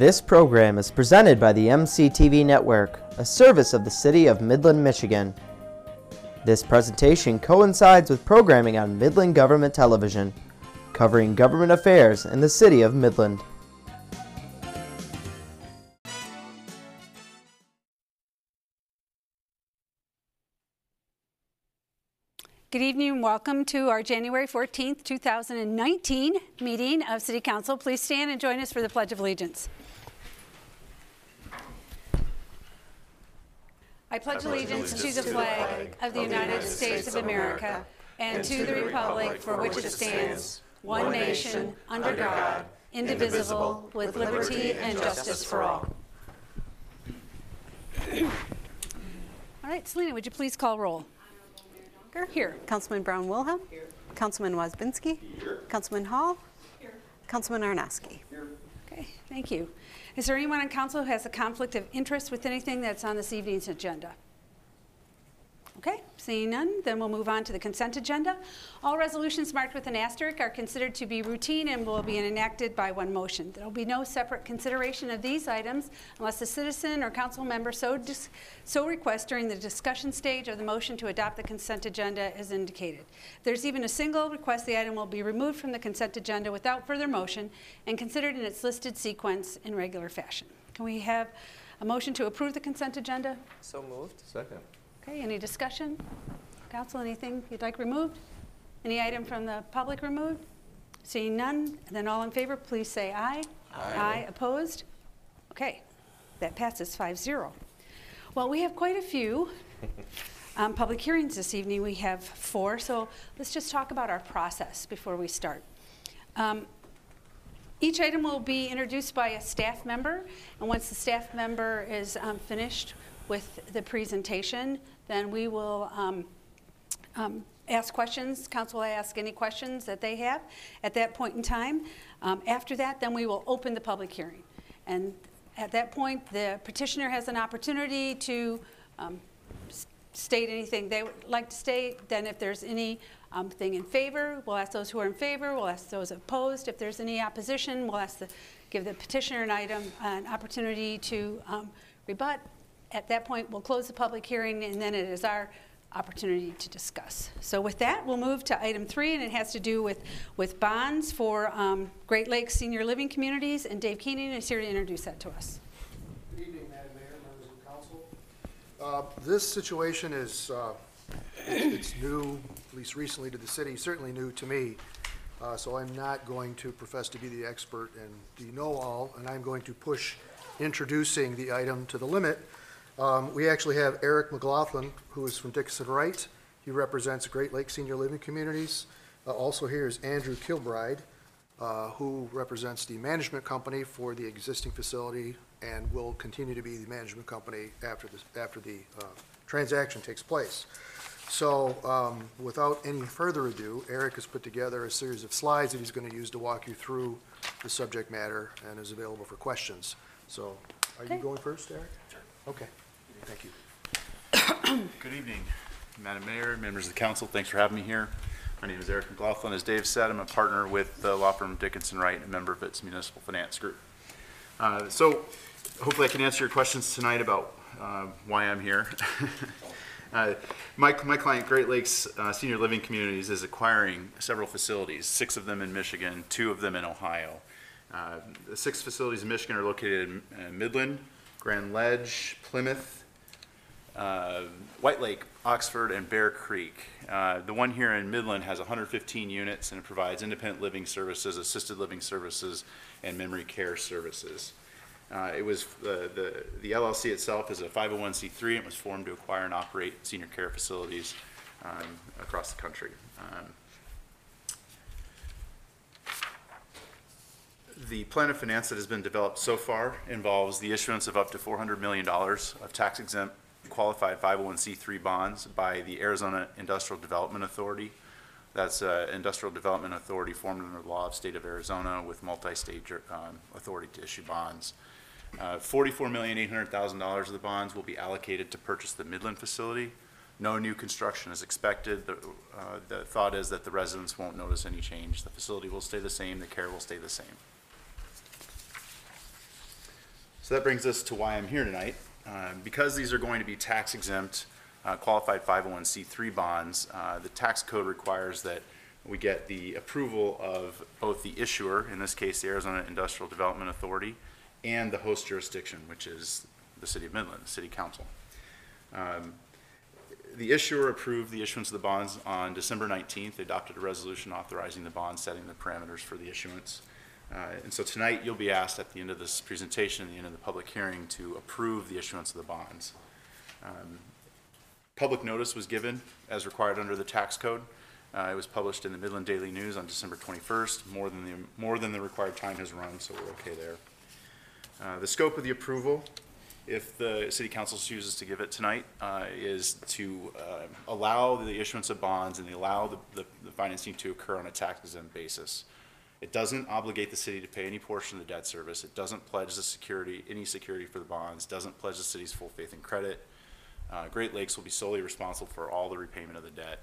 This program is presented by the MCTV Network, a service of the City of Midland, Michigan. This presentation coincides with programming on Midland Government Television, covering government affairs in the City of Midland. Good evening welcome to our January 14th, 2019 meeting of City Council. Please stand and join us for the Pledge of Allegiance. I pledge allegiance to the flag of the United States of America and to the republic for which it stands, one nation, under God, indivisible, with liberty and justice for all. All right, Selena, would you please call roll? Here. Councilman Brown Wilhelm. Here. Councilman Wazbinski. Here. Councilman Hall. Here. Councilman Arnosky. Okay, thank you. Is there anyone on council who has a conflict of interest with anything that's on this evening's agenda? Okay, seeing none, then we'll move on to the consent agenda. All resolutions marked with an asterisk are considered to be routine and will be enacted by one motion. There will be no separate consideration of these items unless a citizen or council member so, dis- so requests during the discussion stage of the motion to adopt the consent agenda as indicated. If there's even a single request, the item will be removed from the consent agenda without further motion and considered in its listed sequence in regular fashion. Can we have a motion to approve the consent agenda? So moved. Second. Okay, any discussion? Council, anything you'd like removed? Any item from the public removed? Seeing none, then all in favor, please say aye. Aye. opposed? Okay, that passes 5-0. Well, we have quite a few um, public hearings this evening. We have four, so let's just talk about our process before we start. Um, each item will be introduced by a staff member, and once the staff member is um, finished with the presentation, then we will um, um, ask questions. Council will ask any questions that they have at that point in time. Um, after that, then we will open the public hearing. And at that point, the petitioner has an opportunity to um, state anything they would like to state. Then if there's any um, thing in favor, we'll ask those who are in favor, we'll ask those opposed. If there's any opposition, we'll ask the, give the petitioner an item, an opportunity to um, rebut. At that point, we'll close the public hearing, and then it is our opportunity to discuss. So with that, we'll move to item three, and it has to do with, with bonds for um, Great Lakes Senior Living Communities, and Dave Keenan is here to introduce that to us. Good evening, Madam Mayor, members of council. Uh, This situation is, uh, it's new, at least recently to the city, certainly new to me. Uh, So I'm not going to profess to be the expert and the know-all, and I'm going to push introducing the item to the limit. Um, We actually have Eric McLaughlin, who is from Dickinson Wright. He represents Great Lakes Senior Living Communities. Uh, Also here is Andrew Kilbride, uh, who represents the management company for the existing facility and will continue to be the management company after the, after the uh, transaction takes place. So um, without any further ado, Eric has put together a series of slides that he's going to use to walk you through the subject matter and is available for questions. So are you Okay. going first, Eric? Sure. Okay. Good evening, Madam Mayor, members of the council. Thanks for having me here. My name is Eric McLaughlin. As Dave said, I'm a partner with the law firm Dickinson Wright, and a member of its municipal finance group. Uh, So hopefully I can answer your questions tonight about uh, why I'm here. Uh, My, my client, Great Lakes uh, Senior Living Communities, is acquiring several facilities, six of them in Michigan, two of them in Ohio. Uh, The six facilities in Michigan are located in uh, Midland, Grand Ledge, Plymouth, uh, White Lake, Oxford, and Bear Creek. Uh, The one here in Midland has 115 units and it provides independent living services, assisted living services, and memory care services. Uh, It was, the the the LLC itself is a 501c3 and was formed to acquire and operate senior care facilities um, across the country. Um, The plan of finance that has been developed so far involves the issuance of up to $400 million of tax exempt qualified 501c3 bonds by the Arizona Industrial Development Authority. That's an industrial development authority formed under the law of state of Arizona with multi-state um, authority to issue bonds. Uh, $44,800,000 of the bonds will be allocated to purchase the Midland facility. No new construction is expected. The, uh, the thought is that the residents won't notice any change. The facility will stay the same, the care will stay the same. So that brings us to why I'm here tonight. Um, Because these are going to be tax exempt, uh, qualified 501c3 bonds, uh, the tax code requires that we get the approval of both the issuer, in this case, the Arizona Industrial Development Authority, and the host jurisdiction, which is the city of Midland, the city council. Um, The issuer approved the issuance of the bonds on December 19th, They adopted a resolution authorizing the bond, setting the parameters for the issuance. Uh, And so tonight, you'll be asked at the end of this presentation, at the end of the public hearing, to approve the issuance of the bonds. Um, Public notice was given as required under the tax code. Uh, It was published in the Midland Daily News on December 21st. More than the, more than the required time has run, so we're okay there. Uh, The scope of the approval, if the city council chooses to give it tonight, uh, is to uh, allow the issuance of bonds and allow the- the the financing to occur on a tax exempt basis. It doesn't obligate the city to pay any portion of the debt service. It doesn't pledge the security, any security for the bonds, doesn't pledge the city's full faith and credit. Uh, Great Lakes will be solely responsible for all the repayment of the debt.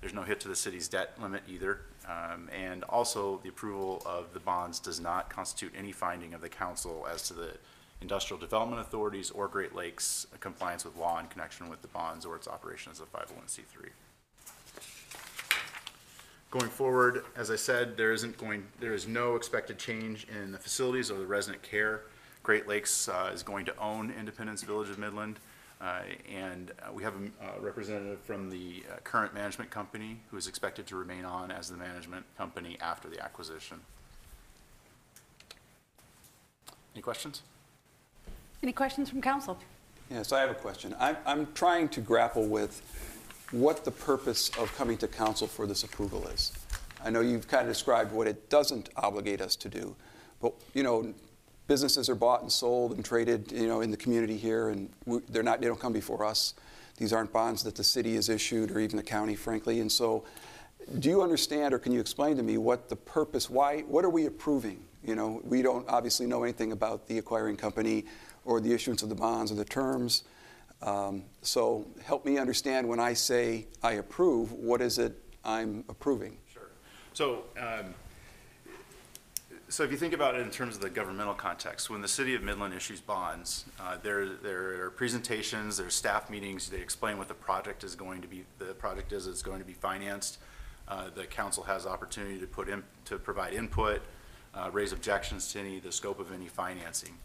There's no hit to the city's debt limit either. Um, And also, the approval of the bonds does not constitute any finding of the council as to the industrial development authorities or Great Lakes compliance with law in connection with the bonds or its operation as a 501c3. Going forward, as I said, there isn't going, there is no expected change in the facilities or the resident care. Great Lakes uh, is going to own Independence Village of Midland, uh, and uh, we have a uh, representative from the uh, current management company who is expected to remain on as the management company after the acquisition. Any questions? Any questions from council? Yes, I have a question. I'm, I'm trying to grapple with what the purpose of coming to council for this approval is. I know you've kind of described what it doesn't obligate us to do, but, you know, businesses are bought and sold and traded, you know, in the community here, and we- they're not, they don't come before us. These aren't bonds that the city has issued, or even the county, frankly, and so, do you understand, or can you explain to me what the purpose, why, what are we approving? You know, we don't obviously know anything about the acquiring company or the issuance of the bonds or the terms. Um, So help me understand when I say I approve, what is it I'm approving? Sure. So, um, so if you think about it in terms of the governmental context, when the city of Midland issues bonds, uh, there, there are presentations, there's staff meetings, they explain what the project is going to be, the project is, it's going to be financed. Uh, the council has opportunity to put in, to provide input, uh, raise objections to any, the scope of any financing.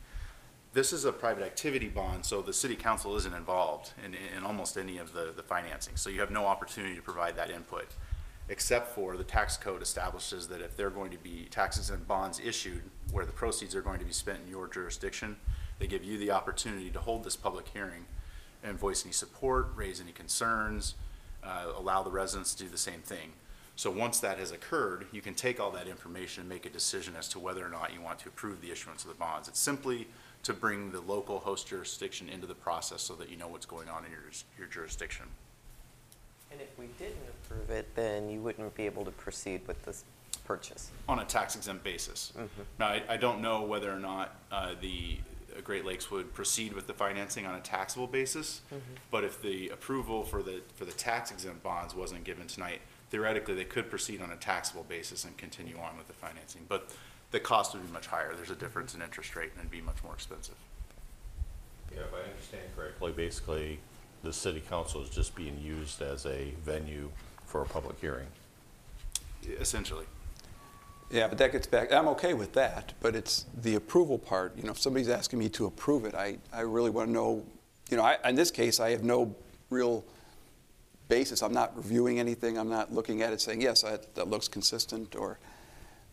This is a private activity bond, so the city council isn't involved in, in almost any of the, the financing. So you have no opportunity to provide that input, except for the tax code establishes that if there are going to be taxes and bonds issued where the proceeds are going to be spent in your jurisdiction, they give you the opportunity to hold this public hearing and voice any support, raise any concerns, uh, allow the residents to do the same thing. So once that has occurred, you can take all that information and make a decision as to whether or not you want to approve the issuance of the bonds. It's simply to bring the local host jurisdiction into the process so that you know what's going on in your, your jurisdiction. And if we didn't approve it, then you wouldn't be able to proceed with this purchase. on a tax exempt basis. Now, I, I don't know whether or not, uh, the uh, Great Lakes would proceed with the financing on a taxable basis. But if the approval for the, for the tax exempt bonds wasn't given tonight, theoretically, they could proceed on a taxable basis and continue on with the financing. But the cost would be much higher. There's a difference in interest rate and it'd be much more expensive. Yeah, if I understand correctly, basically, the city council is just being used as a venue for a public hearing. Essentially. Yeah, but that gets back, I'm okay with that, but it's the approval part. You know, if somebody's asking me to approve it, I, I really want to know, you know, I, in this case, I have no real basis. I'm not reviewing anything. I'm not looking at it saying, yes, that, that looks consistent, or,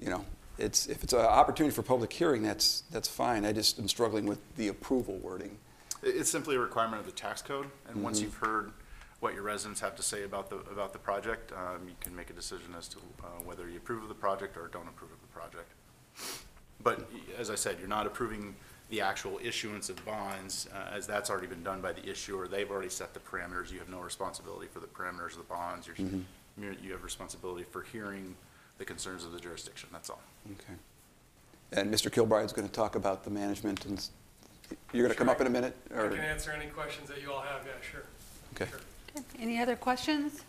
you know, it's, if it's an opportunity for public hearing, that's, that's fine. I just am struggling with the approval wording. It- It's simply a requirement of the tax code, and once you've heard what your residents have to say about the, about the project, um, you can make a decision as to uh, whether you approve of the project or don't approve of the project. But y- as I said, you're not approving the actual issuance of bonds, uh, as that's already been done by the issuer. They've already set the parameters. You have no responsibility for the parameters of the bonds. You're, you're- you have responsibility for hearing the concerns of the jurisdiction, that's all. Okay. And Mr. Kilbride's going to talk about the management, and s- you're going to come up in a minute? I or- can answer any questions that you all have, yeah, sure. Okay. Sure. Okay, Any other questions?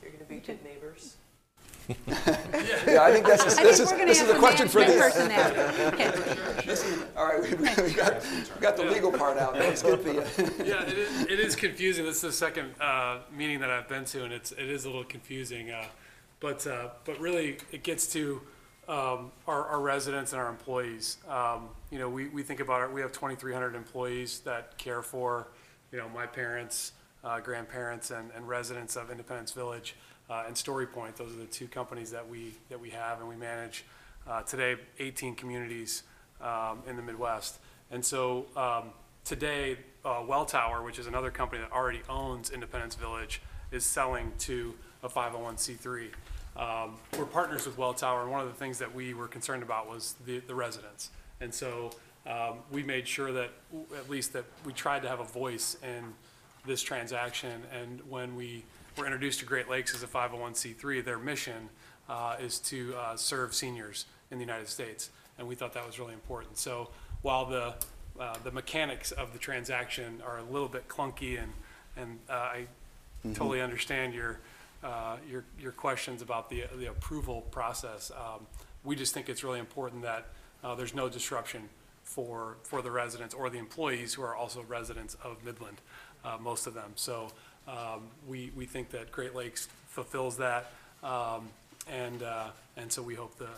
You're going to be good neighbors? Yeah, I think that's, I this is, we're going this is the have a question for management the, person there. Okay. all right, we we got, we got the legal part out. Let's get the, uh, Yeah, it is, it is confusing. This is the second uh, meeting that I've been to, and it's, it is a little confusing. uh, But, uh, but really, it gets to um, our, our residents and our employees. Um, You know, we, we think about it, we have 2,300 employees that care for, you know, my parents, uh, grandparents, and, and residents of Independence Village uh, and Story Point. Those are the two companies that we, that we have, and we manage uh, today 18 communities um, in the Midwest. And so um, today, uh, Welltower, which is another company that already owns Independence Village, is selling to a 501c3. Um, We're partners with Welltower, and one of the things that we were concerned about was the, the residents. And so um, we made sure that, at least that we tried to have a voice in this transaction. And when we were introduced to Great Lakes as a 501c3, their mission uh, is to uh, serve seniors in the United States. And we thought that was really important. So while the, uh, the mechanics of the transaction are a little bit clunky and, and uh, I totally understand your, uh, your, your questions about the, the approval process. Um, We just think it's really important that uh, there's no disruption for, for the residents or the employees who are also residents of Midland, uh, most of them. So um, we, we think that Great Lakes fulfills that. um, And, uh, and so we hope the,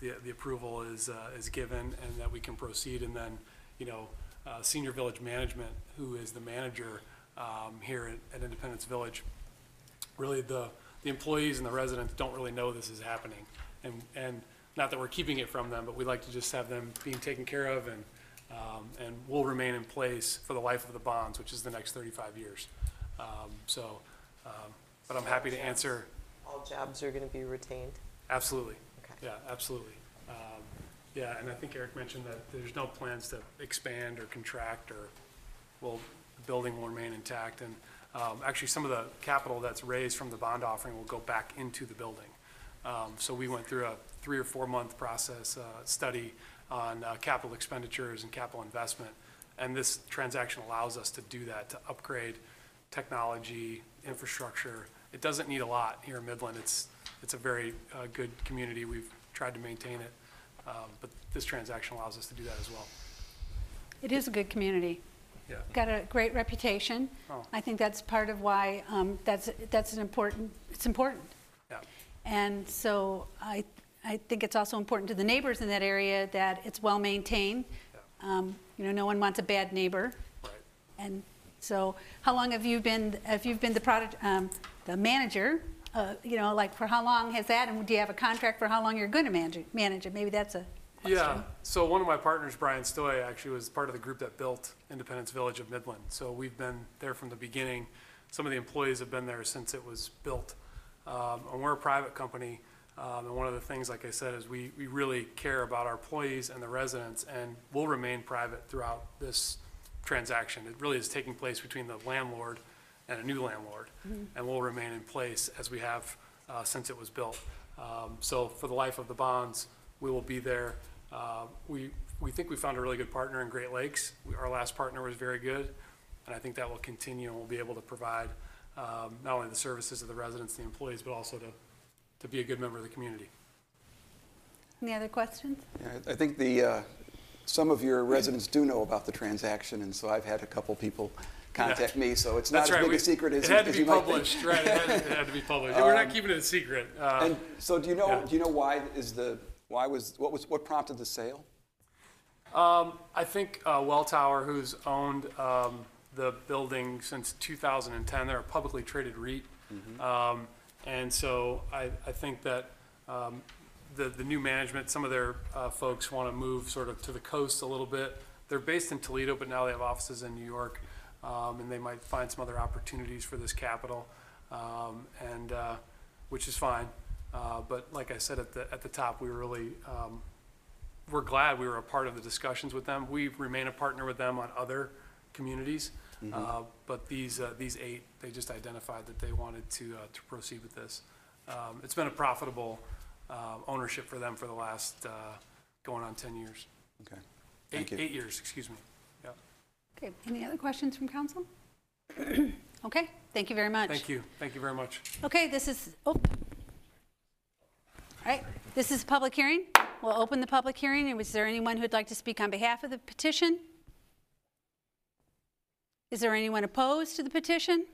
the, the approval is, uh, is given and that we can proceed. And then, you know, uh, Senior Village Management, who is the manager um, here at- at Independence Village, really the, the employees and the residents don't really know this is happening. And, and not that we're keeping it from them, but we like to just have them being taken care of and, um, and will remain in place for the life of the bonds, which is the next thirty-five years. Um, so, um, but I'm happy to answer, All jobs are going to be retained? absolutely. Okay. Yeah, absolutely. Um, Yeah, and I think Eric mentioned that there's no plans to expand or contract or, well, the building will remain intact. And um, actually, some of the capital that's raised from the bond offering will go back into the building. Um, So we went through a three or four-month process, uh, study on uh, capital expenditures and capital investment. And this transaction allows us to do that, to upgrade technology, infrastructure. It doesn't need a lot here in Midland. It's, it's a very uh, good community. We've tried to maintain it. Um, But this transaction allows us to do that as well. It is a good community. Yeah. Got a great reputation. Oh. I think that's part of why um, that's, that's an important, it's important. Yeah. And so I, I think it's also important to the neighbors in that area that it's well-maintained. Um, You know, no one wants a bad neighbor. Right. And so, how long have you been, have you been the product, um, the manager? Uh, you know, like for how long has that, and do you have a contract for how long you're going to manage? Manage it? Maybe that's a Yeah, so one of my partners, Brian Stoy, actually was part of the group that built Independence Village of Midland. So we've been there from the beginning. Some of the employees have been there since it was built. Um, and we're a private company. Um, and one of the things, like I said, is we, we really care about our employees and the residents and will remain private throughout this transaction. It really is taking place between the landlord and a new landlord. And we'll remain in place as we have, uh, since it was built. Um, so for the life of the bonds, we will be there. Uh, We, we think we found a really good partner in Great Lakes. We- Our last partner was very good, and I think that will continue, and we'll be able to provide um, not only the services of the residents, the employees, but also to, to be a good member of the community. Any other questions? Yeah, I I think the, uh, some of your residents do know about the transaction, and so I've had a couple people contact me, so it's not That's as right. big we- a secret as It you had to as be you might think. published, right, it had to- it had to be published. We're not keeping it a secret. Uh, And so do you know, Yeah. do you know why is the, why was, what was, what prompted the sale? I think uh, Welltower, who's owned um, the building since 2010, they're a publicly traded REIT. Um, And so I, I think that um, the, the new management, some of their uh, folks want to move sort of to the coast a little bit. They're based in Toledo, but now they have offices in New York, um, and they might find some other opportunities for this capital, um, and, uh, which is fine. Uh, But like I said at the, at the top, we really, um, we're glad we were a part of the discussions with them. We remain a partner with them on other communities. Uh, But these, uh, these eight, they just identified that they wanted to, uh, to proceed with this. Um, It's been a profitable uh, ownership for them for the last, uh, going on 10 years. Okay, Thank Eight, you. eight years, excuse me. Yeah. Okay, any other questions from council? Okay, thank you very much. Thank you, thank you very much. Okay, this is, oh, All right, this is a public hearing. We'll open the public hearing. Was there anyone who'd like to speak on behalf of the petition? Is there anyone opposed to the petition?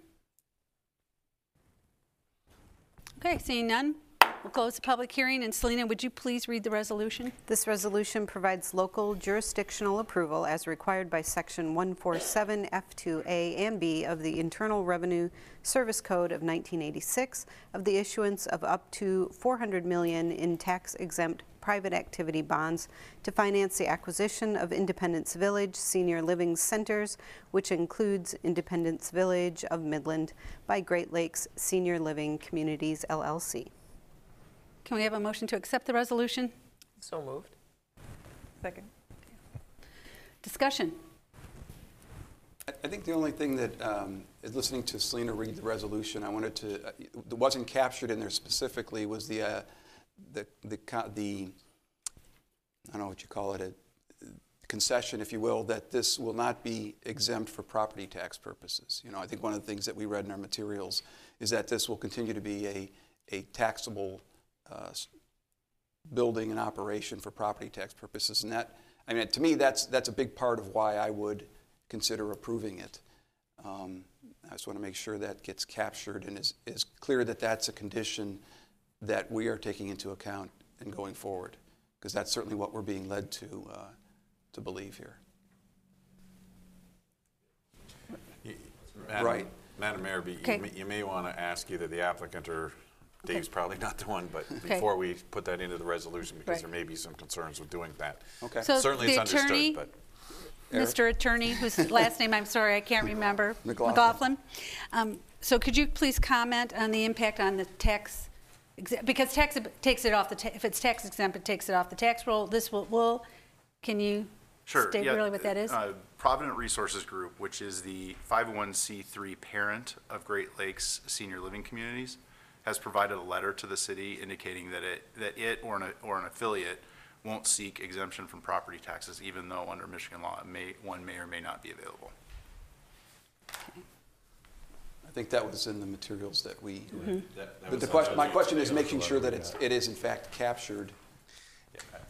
Okay, seeing none, we'll close the public hearing. And Selena, would you please read the resolution? This resolution provides local jurisdictional approval as required by Section 147 F2A and B of the Internal Revenue Service Code of 1986 of the issuance of up to 400 million in tax-exempt private activity bonds to finance the acquisition of Independence Village Senior Living Centers, which includes Independence Village of Midland by Great Lakes Senior Living Communities LLC. Can we have a motion to accept the resolution? So moved. Second. Discussion. I I think the only thing that, um, is listening to Selena read the resolution, I wanted to, uh, that wasn't captured in there specifically was the, uh, the, the, co- the, I don't know what you call it, a concession, if you will, that this will not be exempt for property tax purposes. You know, I think one of the things that we read in our materials is that this will continue to be a, a taxable uh, building and operation for property tax purposes. And that, I mean, to me, that's, that's a big part of why I would consider approving it. Um, I just want to make sure that gets captured and is, is clear that that's a condition that we are taking into account and going forward, because that's certainly what we're being led to, uh, to believe here. Madam- Right. Madam Mayor, be- Okay. you may- you may want to ask either the applicant or Dave's probably not the one, but Okay. before we put that into the resolution, because Right. there may be some concerns with doing that. Okay. So Certainly the it's attorney- understood, but Mr. Attorney, whose last name I'm sorry, I can't remember. McLaughlin. McLaughlin. Um, So could you please comment on the impact on the tax, exe- because tax takes it off the, ta- if it's tax exempt, it takes it off the tax roll. This will, will, can you Sure. state yeah, really what that is? uh, Provident Resources Group, which is the 501c3 parent of Great Lakes Senior Living Communities, has provided a letter to the city indicating that it, that it or an, or an affiliate won't seek exemption from property taxes, even though under Michigan law, it may, one may or may not be available. I think that was in the materials that we, mm-hmm. that- that but was the question, my that- question is making sure that it's, it is in fact captured.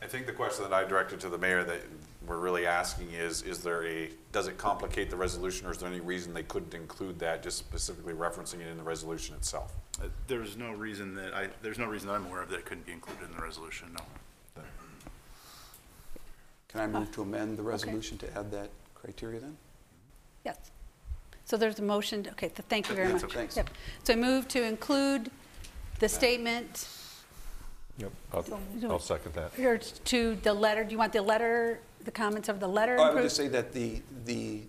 I think the question that I directed to the mayor that we're really asking is, is there a, does it complicate the resolution, or is there any reason they couldn't include that, just specifically referencing it in the resolution itself? Uh, There's no reason that I, there's no reason that I'm aware of that it couldn't be included in the resolution, no. Can I move to amend the resolution to add that criteria then? Yes. So there's a motion, okay, th- thank you very That's much. okay. Thanks. Yep. So I move to include the statement, Yep, I'll, I'll second that. or to the letter, do you want the letter, the comments of the letter? Oh, I would just say that the, the,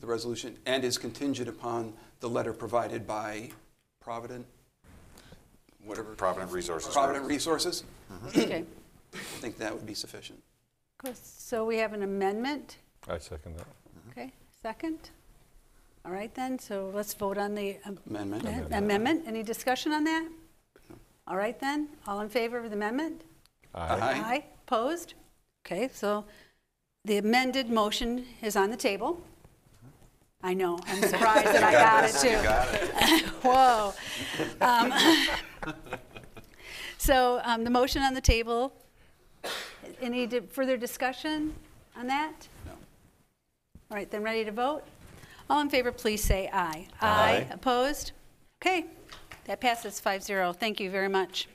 the resolution, and is contingent upon the letter provided by Provident, whatever. Provident Resources Group. Provident Resources. Okay. I think that would be sufficient. So we have an amendment, I second that. okay, second? All right then, so let's vote on the um, Amendment. amendment. Any discussion on that? All right then, all in favor of the amendment? Aye. Aye. Opposed? Okay, so the amended motion is on the table. I know, I'm surprised that I got it too. Whoa. Um, So um, the motion on the table, any di- further discussion on that? No. All right, then ready to vote? All in favor, please say aye. Aye. Opposed? Okay, that passes 5-0. Thank you very much.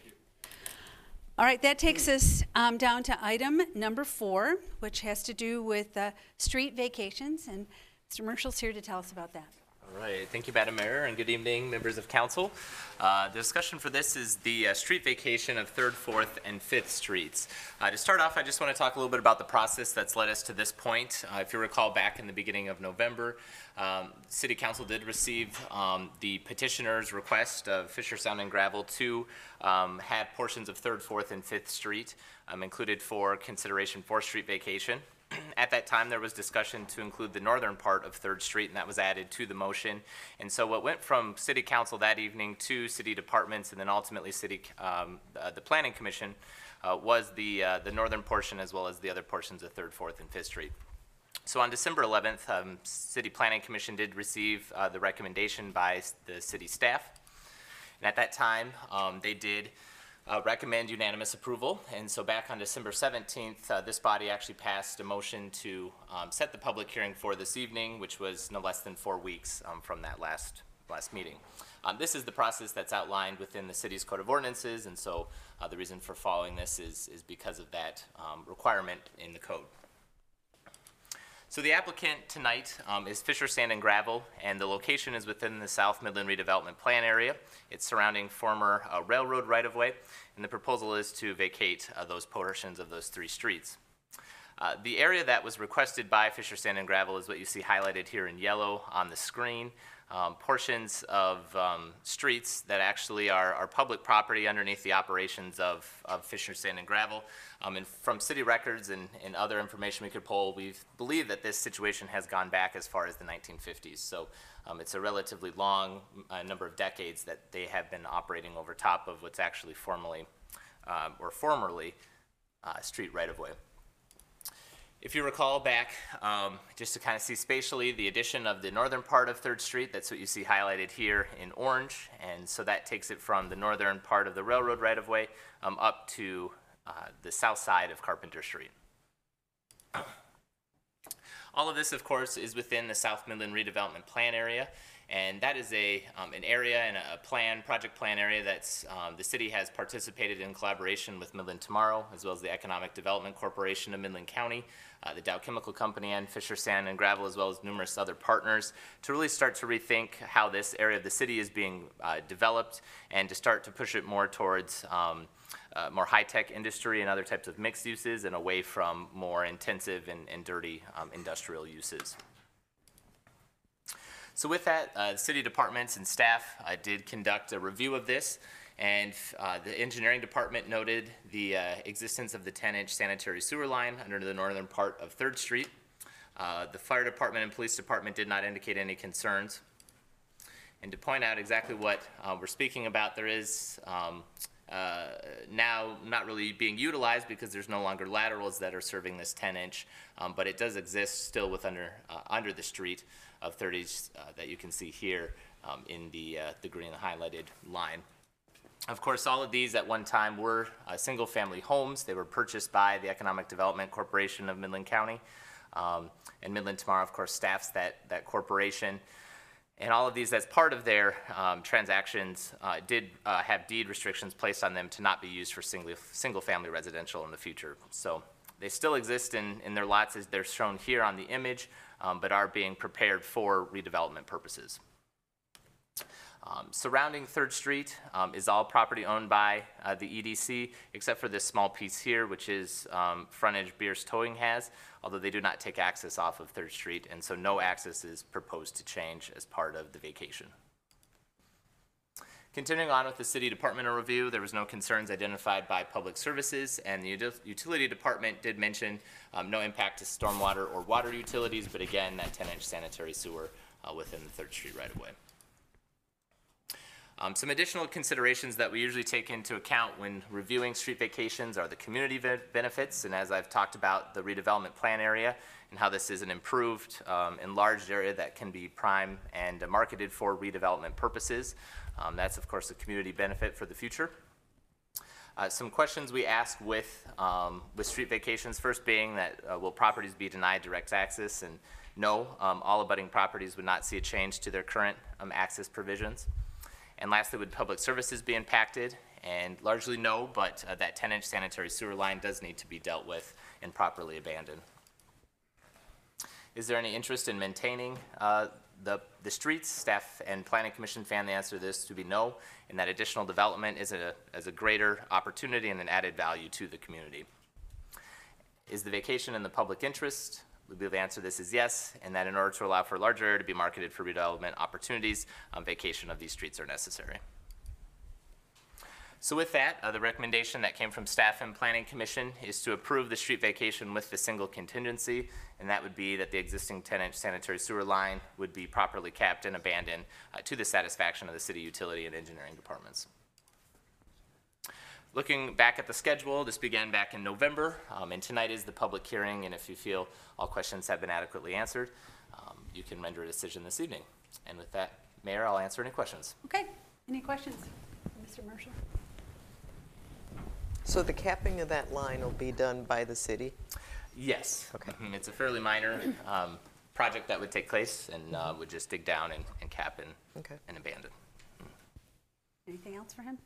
All right, that takes us um, down to item number four, which has to do with uh, street vacations, and Mr. Murschel's here to tell us about that. All right, thank you, Madam Mayor, and good evening, members of council. Uh, The discussion for this is the uh, street vacation of Third, Fourth, and Fifth Streets. Uh, To start off, I just want to talk a little bit about the process that's led us to this point. Uh, If you recall, back in the beginning of November, um, City Council did receive um, the petitioner's request of Fisher Sand and Gravel to um, have portions of Third, Fourth, and Fifth Street um, included for consideration for street vacation. At that time, there was discussion to include the northern part of Third Street, and that was added to the motion. And so what went from city council that evening to city departments and then ultimately city, um, uh, the planning commission, uh, was the, uh, the northern portion as well as the other portions of Third, Fourth, and Fifth Street. So on December 11th, um, City Planning Commission did receive uh, the recommendation by the city staff. And at that time, um, they did uh, recommend unanimous approval. And so back on December 17th, uh, this body actually passed a motion to um, set the public hearing for this evening, which was no less than four weeks um, from that last, last meeting. Um, This is the process that's outlined within the city's code of ordinances, and so uh, the reason for following this is, is because of that um, requirement in the code. So the applicant tonight um, is Fisher Sand and Gravel, and the location is within the South Midland redevelopment plan area. It's surrounding former uh, railroad right-of-way, and the proposal is to vacate uh, those portions of those three streets. Uh, The area that was requested by Fisher Sand and Gravel is what you see highlighted here in yellow on the screen. Um, Portions of um, streets that actually are, are public property underneath the operations of, of Fisher Sand and Gravel. Um, And from city records and, and other information we could pull, we believe that this situation has gone back as far as the 1950s. So um, it's a relatively long uh, number of decades that they have been operating over top of what's actually formally, um, or formerly, uh, street right-of-way. If you recall back, um, just to kind of see spatially, the addition of the northern part of Third Street, that's what you see highlighted here in orange. And so that takes it from the northern part of the railroad right-of-way um, up to uh, the south side of Carpenter Street. All of this, of course, is within the South Midland redevelopment plan area. And that is a, um, an area and a plan, project plan area that's, um, the city has participated in collaboration with Midland Tomorrow, as well as the Economic Development Corporation of Midland County, uh, the Dow Chemical Company, and Fisher Sand and Gravel, as well as numerous other partners, to really start to rethink how this area of the city is being uh, developed and to start to push it more towards um, uh, more high-tech industry and other types of mixed uses and away from more intensive and, and dirty um, industrial uses. So with that, uh, the city departments and staff uh, did conduct a review of this, and uh, the engineering department noted the uh, existence of the 10-inch sanitary sewer line under the northern part of Third Street. Uh, the fire department and police department did not indicate any concerns. And to point out exactly what uh, we're speaking about, there is um, uh, now not really being utilized because there's no longer laterals that are serving this 10-inch, um, but it does exist still with under, uh, under the street of 30s uh, that you can see here um, in the, uh, the green highlighted line. Of course, all of these at one time were uh, single-family homes. They were purchased by the Economic Development Corporation of Midland County. Um, and Midland Tomorrow, of course, staffs that, that corporation. And all of these, as part of their um, transactions, uh, did uh, have deed restrictions placed on them to not be used for single, single-family residential in the future. So they still exist in, in their lots as they're shown here on the image, um, but are being prepared for redevelopment purposes. Um, surrounding Third Street um, is all property owned by uh, the EDC, except for this small piece here, which is um, frontage Bierce Towing has, although they do not take access off of Third Street, and so no access is proposed to change as part of the vacation. Continuing on with the city departmental review, there was no concerns identified by public services, and the util- utility department did mention um, no impact to stormwater or water utilities, but again, that 10-inch sanitary sewer uh, within the Third Street right-of-way. Um, some additional considerations that we usually take into account when reviewing street vacations are the community ve- benefits, and as I've talked about, the redevelopment plan area and how this is an improved, um, enlarged area that can be prime and marketed for redevelopment purposes. Um, that's, of course, a community benefit for the future. Uh, some questions we ask with, um, with street vacations, first being that uh, will properties be denied direct access? And no, um, all abutting properties would not see a change to their current um, access provisions. And lastly, would public services be impacted? And largely no, but uh, that 10-inch sanitary sewer line does need to be dealt with and properly abandoned. Is there any interest in maintaining uh, the, the streets? Staff and Planning Commission found the answer to this to be no, and that additional development is a, is a greater opportunity and an added value to the community. Is the vacation in the public interest? We believe the answer to this is yes, and that in order to allow for larger area to be marketed for redevelopment opportunities, um, vacation of these streets are necessary. So with that, uh, the recommendation that came from staff and planning commission is to approve the street vacation with the single contingency, and that would be that the existing 10-inch sanitary sewer line would be properly capped and abandoned uh, to the satisfaction of the city utility and engineering departments. Looking back at the schedule, this began back in November, um, and tonight is the public hearing, and if you feel all questions have been adequately answered, um, you can render a decision this evening. And with that, Mayor, I'll answer any questions. Okay, any questions? Mr. Murschel? So the capping of that line will be done by the city? Yes. Okay. Mhm, It's a fairly minor um, project that would take place and uh, would just dig down and and cap and Okay. and abandon. Anything else for him?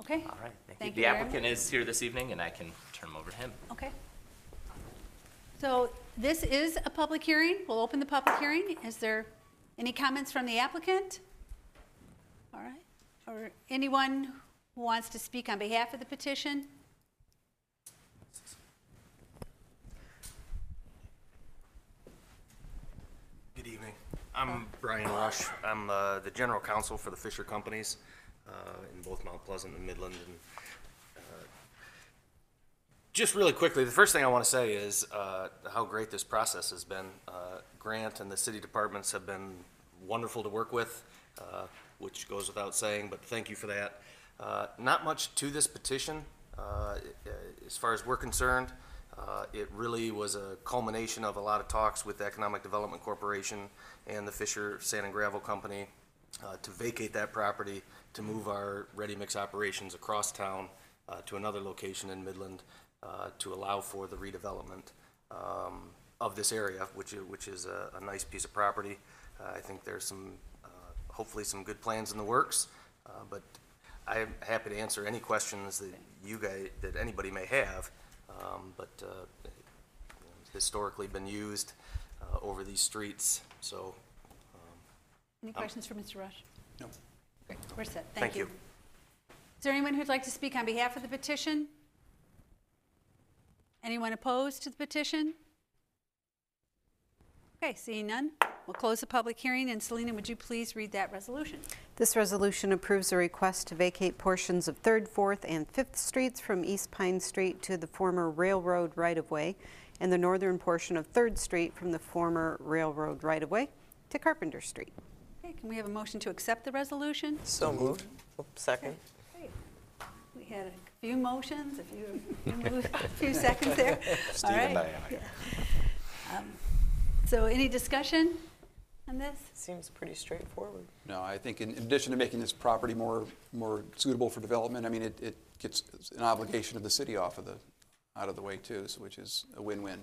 Okay. All right, thank you. Thank The you very applicant is here this evening, and I can turn him over to him. Okay. So this is a public hearing. We'll open the public hearing. Is there any comments from the applicant? All right. Or anyone who wants to speak on behalf of the petition? Good evening. I'm Brian Rush. I'm uh, the general counsel for the Fisher Companies uh, in both Mount Pleasant and Midland. And uh, Just really quickly, the first thing I want to say is uh, how great this process has been. Uh, Grant and the city departments have been wonderful to work with, uh, which goes without saying, but thank you for that. Uh, Not much to this petition, uh, as far as we're concerned. Uh, It really was a culmination of a lot of talks with the Economic Development Corporation and the Fisher Sand and Gravel Company uh, to vacate that property, to move our ready-mix operations across town uh, to another location in Midland, uh, to allow for the redevelopment um, of this area, which is, which is a, a nice piece of property. I think there's some, hopefully some good plans in the works, uh, but I'm happy to answer any questions that you guys, that anybody may have, um, but uh, historically been used uh, over these streets, so Any questions for Mr. Rush? No. Great, we're set. thank you. Is there anyone who'd like to speak on behalf of the petition? Anyone opposed to the petition? Okay, seeing none, we'll close the public hearing, and Selena, would you please read that resolution? This resolution approves a request to vacate portions of 3rd, 4th, and 5th Streets from East Pine Street to the former railroad right-of-way and the northern portion of 3rd Street from the former railroad right-of-way to Carpenter Street. Okay, can we have a motion to accept the resolution? So moved. Oop, Second. We had a few motions, a few, few a few seconds there. All Steve and right. Diana. Um, So any discussion on this? Seems pretty straightforward. No, I think in in addition to making this property more, more suitable for development, I mean, it, it gets an obligation of the city off of the, out of the way too, so which is a win-win,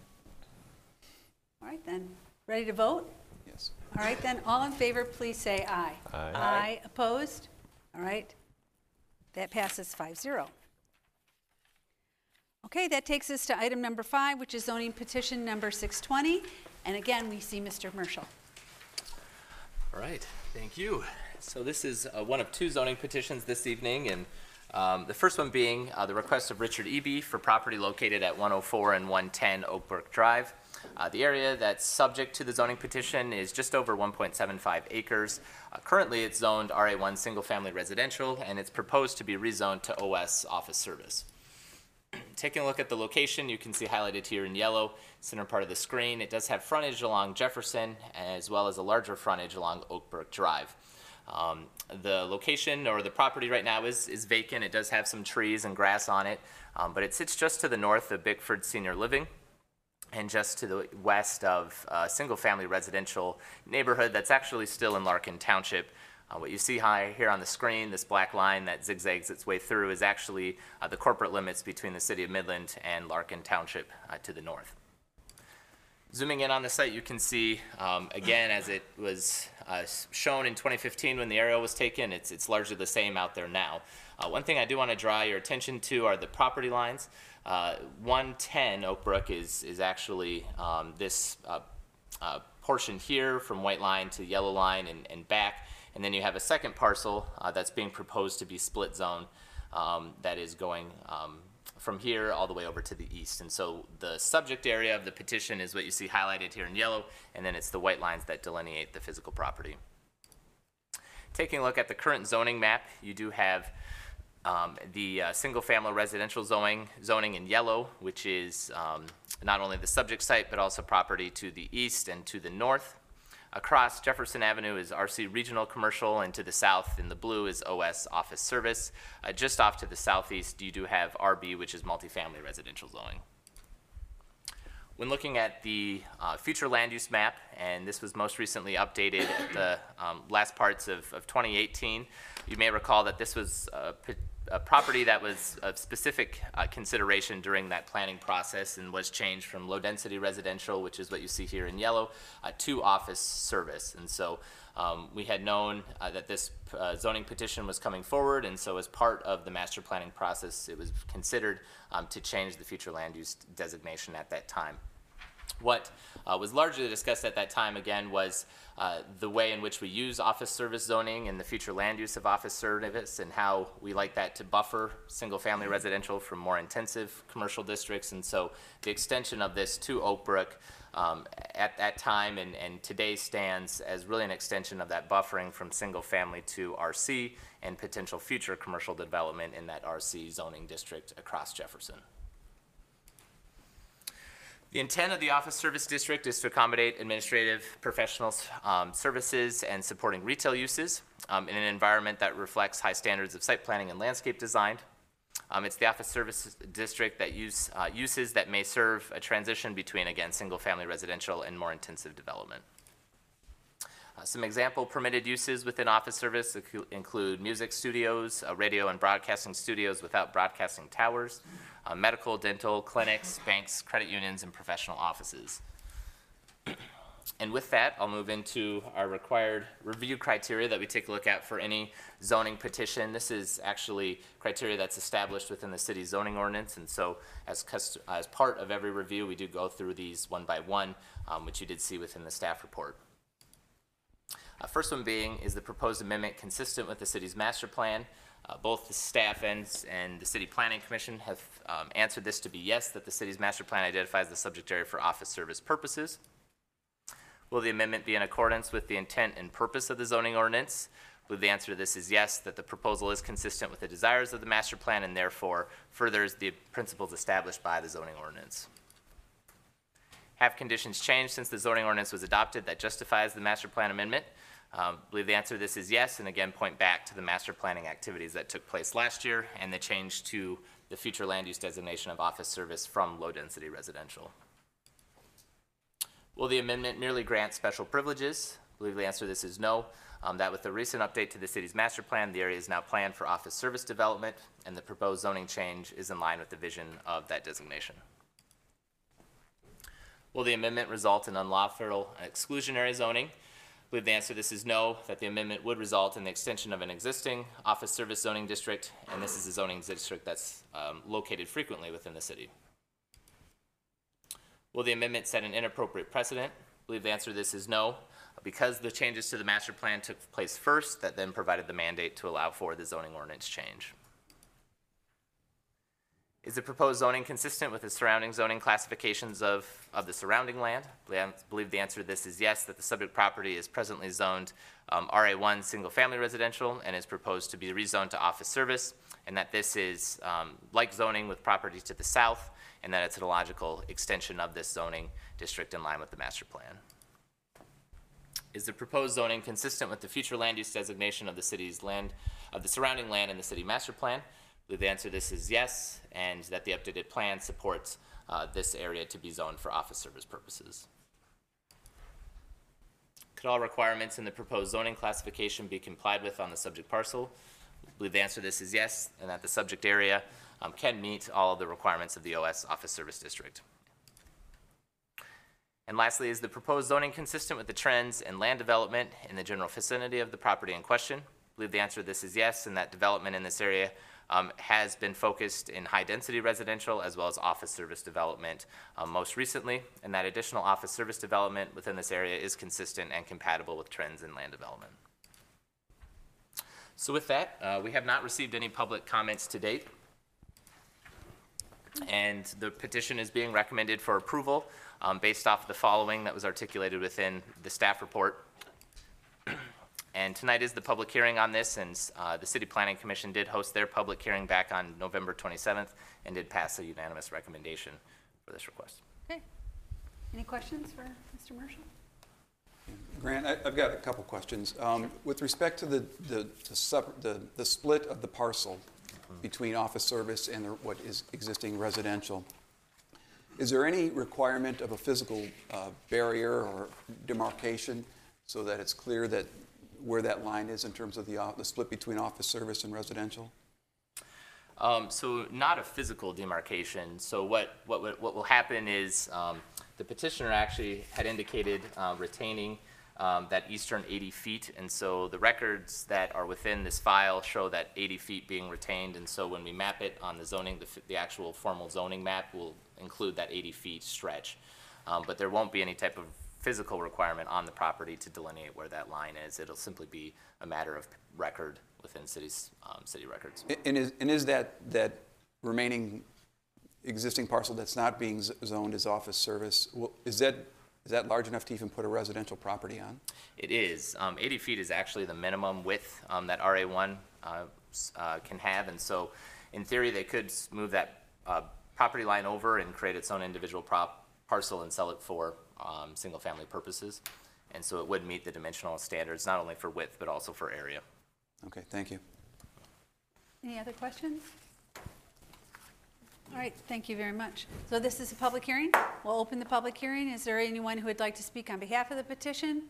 All right, then, ready to vote? yes. All right, then, all in favor, please say aye. Aye. Aye, opposed? All right, that passes 5-0. Okay, that takes us to item number five, which is zoning petition number 620. And again, we see Mr. Murschel. All right, thank you. So this is uh, one of two zoning petitions this evening, and um, the first one being uh, the request of Richard Eby for property located at 104 and 110 Oakbrook Drive. Uh, The area that's subject to the zoning petition is just over 1.75 acres. Uh, Currently, it's zoned RA1 Single Family Residential, and it's proposed to be rezoned to OS Office Service. Taking a look at the location, you can see highlighted here in yellow, center part of the screen. It does have frontage along Jefferson as well as a larger frontage along Oakbrook Drive. Um, the location or the property right now is, is vacant. It does have some trees and grass on it, um, but it sits just to the north of Bickford Senior Living and just to the west of a single-family residential neighborhood that's actually still in Larkin Township. Uh, what you see here on the screen, this black line that zigzags its way through, is actually uh, the corporate limits between the city of Midland and Larkin Township uh, to the north. Zooming in on the site, you can see, um, again, as it was uh, shown in 2015 when the aerial was taken, it's, it's largely the same out there now. Uh, one thing I do want to draw your attention to are the property lines. Uh, 110 Oakbrook is, is actually um, this portion here from white line to yellow line and, and back. And then you have a second parcel uh, that's being proposed to be split zone um, that is going um, from here all the way over to the east. And so the subject area of the petition is what you see highlighted here in yellow, and then it's the white lines that delineate the physical property. Taking a look at the current zoning map, you do have um, the uh, single-family residential zoning, zoning in yellow, which is um, not only the subject site, but also property to the east and to the north. Across Jefferson Avenue is RC Regional Commercial, and to the south in the blue is OS Office Service. Uh, just off to the southeast, you do have RB, which is multifamily residential zoning. When looking at the uh, future land use map, and this was most recently updated at the um, last parts of, of 2018, you may recall that this was uh, a property that was of specific uh, consideration during that planning process and was changed from low-density residential, which is what you see here in yellow, uh, to office service. And so um, we had known uh, that this uh, zoning petition was coming forward, and so as part of the master planning process, it was considered um, to change the future land use designation at that time. What uh, was largely discussed at that time, again, was uh, the way in which we use office service zoning and the future land use of office service and how we like that to buffer single-family residential from more intensive commercial districts. And so the extension of this to Oakbrook um, at that time and, and today stands as really an extension of that buffering from single-family to RC and potential future commercial development in that RC zoning district across Jefferson. The intent of the Office Service District is to accommodate administrative, professional um, services and supporting retail uses um, in an environment that reflects high standards of site planning and landscape design. Um, it's the Office Service District that use uh, uses that may serve a transition between, again, single-family residential and more intensive development. Uh, some example permitted uses within office service include music studios, uh, radio and broadcasting studios without broadcasting towers, uh, medical, dental, clinics, banks, credit unions, and professional offices. And with that, I'll move into our required review criteria that we take a look at for any zoning petition. This is actually criteria that's established within the city zoning ordinance, and so as, as part of every review, we do go through these one by one, um, which you did see within the staff report. Uh, first one being, is the proposed amendment consistent with the city's master plan? Uh, both the staff and, and the City Planning Commission have um, answered this to be yes, that the city's master plan identifies the subject area for office service purposes. Will the amendment be in accordance with the intent and purpose of the zoning ordinance? Well, the answer to this is yes, that the proposal is consistent with the desires of the master plan and therefore furthers the principles established by the zoning ordinance. Have conditions changed since the zoning ordinance was adopted that justifies the master plan amendment? Um, I believe the answer to this is yes, and again, point back to the master planning activities that took place last year and the change to the future land use designation of office service from low-density residential. Will the amendment merely grant special privileges? I believe the answer to this is no. Um, that with the recent update to the city's master plan, the area is now planned for office service development, and the proposed zoning change is in line with the vision of that designation. Will the amendment result in unlawful exclusionary zoning? Believe the answer to this is no, that the amendment would result in the extension of an existing office service zoning district, and this is a zoning district that's um, located frequently within the city. Will the amendment set an inappropriate precedent? Believe the answer to this is no, because the changes to the master plan took place first, that then provided the mandate to allow for the zoning ordinance change. Is the proposed zoning consistent with the surrounding zoning classifications of, of the surrounding land? I believe the answer to this is yes, that the subject property is presently zoned um, RA1 single family residential and is proposed to be rezoned to office service, and that this is um, like zoning with property to the south, and that it's a logical extension of this zoning district in line with the master plan. Is the proposed zoning consistent with the future land use designation of the city's land, of the surrounding land in the city master plan? The answer to this is yes, and that the updated plan supports uh, this area to be zoned for office service purposes. Could all requirements in the proposed zoning classification be complied with on the subject parcel? I believe the answer to this is yes, and that the subject area um, can meet all of the requirements of the OS Office Service District. And lastly, is the proposed zoning consistent with the trends in land development in the general vicinity of the property in question? I believe the answer to this is yes, and that development in this area um, has been focused in high-density residential as well as office service development um, most recently, and that additional office service development within this area is consistent and compatible with trends in land development. So with that, uh, we have not received any public comments to date, and the petition is being recommended for approval um, based off of the following that was articulated within the staff report. And tonight is the public hearing on this, and uh, the City Planning Commission did host their public hearing back on November 27th and did pass a unanimous recommendation for this request. Okay. Any questions for Mr. Murschel? Grant, I- I've got a couple questions. Um, With respect to the, the, the sep- the, the split of the parcel between office service and the- what is existing residential, is there any requirement of a physical uh, barrier or demarcation so that it's clear that where that line is in terms of the, the split between office service and residential? Um, so not a physical demarcation. So what, what, what will happen is, um, the petitioner actually had indicated, uh, retaining, um, that eastern eighty feet. And so the records that are within this file show that eighty feet being retained. And so when we map it on the zoning, the, the actual formal zoning map will include that eighty feet stretch. Um, but there won't be any type of physical requirement on the property to delineate where that line is. It'll simply be a matter of record within cities, um, city records. And is, and is that, that remaining existing parcel that's not being zoned as office service, well, is that, is that large enough to even put a residential property on? It is. Um, 80 feet is actually the minimum width um, that RA1 uh, uh, can have, and so in theory, they could move that uh, property line over and create its own individual prop parcel and sell it for um, single-family purposes. And so it would meet the dimensional standards, not only for width, but also for area. Okay, thank you. Any other questions? All right, thank you very much. So this is a public hearing. We'll open the public hearing. Is there anyone who would like to speak on behalf of the petition?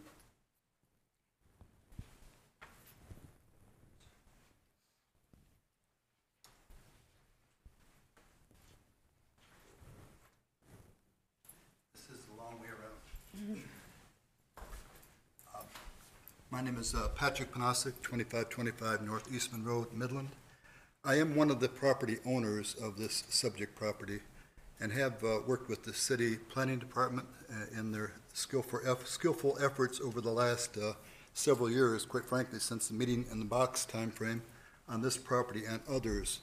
This is the long way around. Uh, My name is uh, Patrick Panasic, 2525 North Eastman Road, Midland. I am one of the property owners of this subject property and have uh, worked with the city planning department uh, in their skillful eff- skillful efforts over the last uh, several years, quite frankly, since the meeting in the box timeframe on this property and others.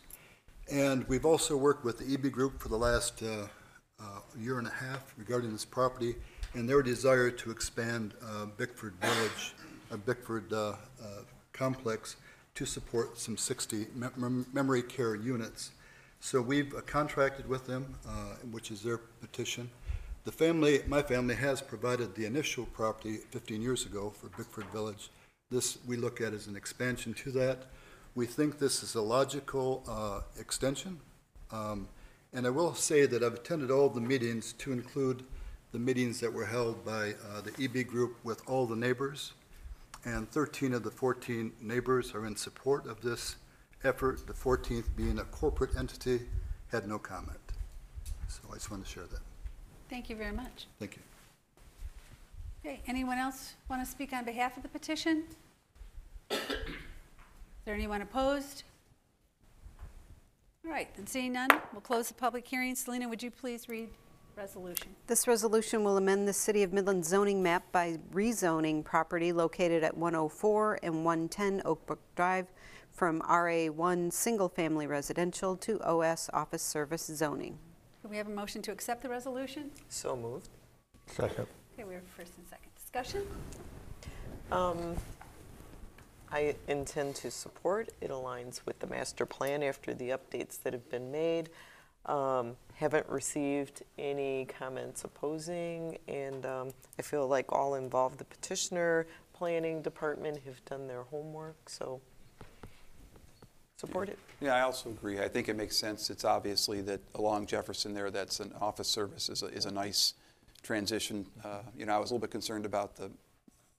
And we've also worked with the EB Group for the last uh, uh, year and a half regarding this property and their desire to expand uh, Bickford Village, uh, Bickford uh, uh, Complex to support some 60 mem- mem- memory care units. So we've uh, contracted with them, uh, which is their petition. The family, my family has provided the initial property 15 years ago for Bickford Village. This, we look at as an expansion to that. We think this is a logical extension. Um, And I will say that I've attended all the meetings to include the meetings that were held by uh, the EB Group with all the neighbors. And 13 of the 14 neighbors are in support of this effort. The 14th being a corporate entity, had no comment. So I just wanted to share that. Thank you very much. Thank you. Okay, anyone else want to speak on behalf of the petition? Is there anyone opposed? All right, then seeing none, we'll close the public hearing. Selena, would you please read resolution? This resolution will amend the City of Midland zoning map by rezoning property located at 104 and 110 Oakbrook Drive from RA1 Single Family Residential to OS Office Service zoning. Do we have a motion to accept the resolution? So moved. Second. Okay, we have first and second discussion. Um, I intend to support. It aligns with the master plan after the updates that have been made. Um, haven't received any comments opposing, and um, I feel like all involved, the petitioner, planning department, have done their homework, so support it. Yeah, I also agree. I think it makes sense. It's obviously that along Jefferson there, that's an office service is a, is a nice transition. Uh, You know, I was a little bit concerned about the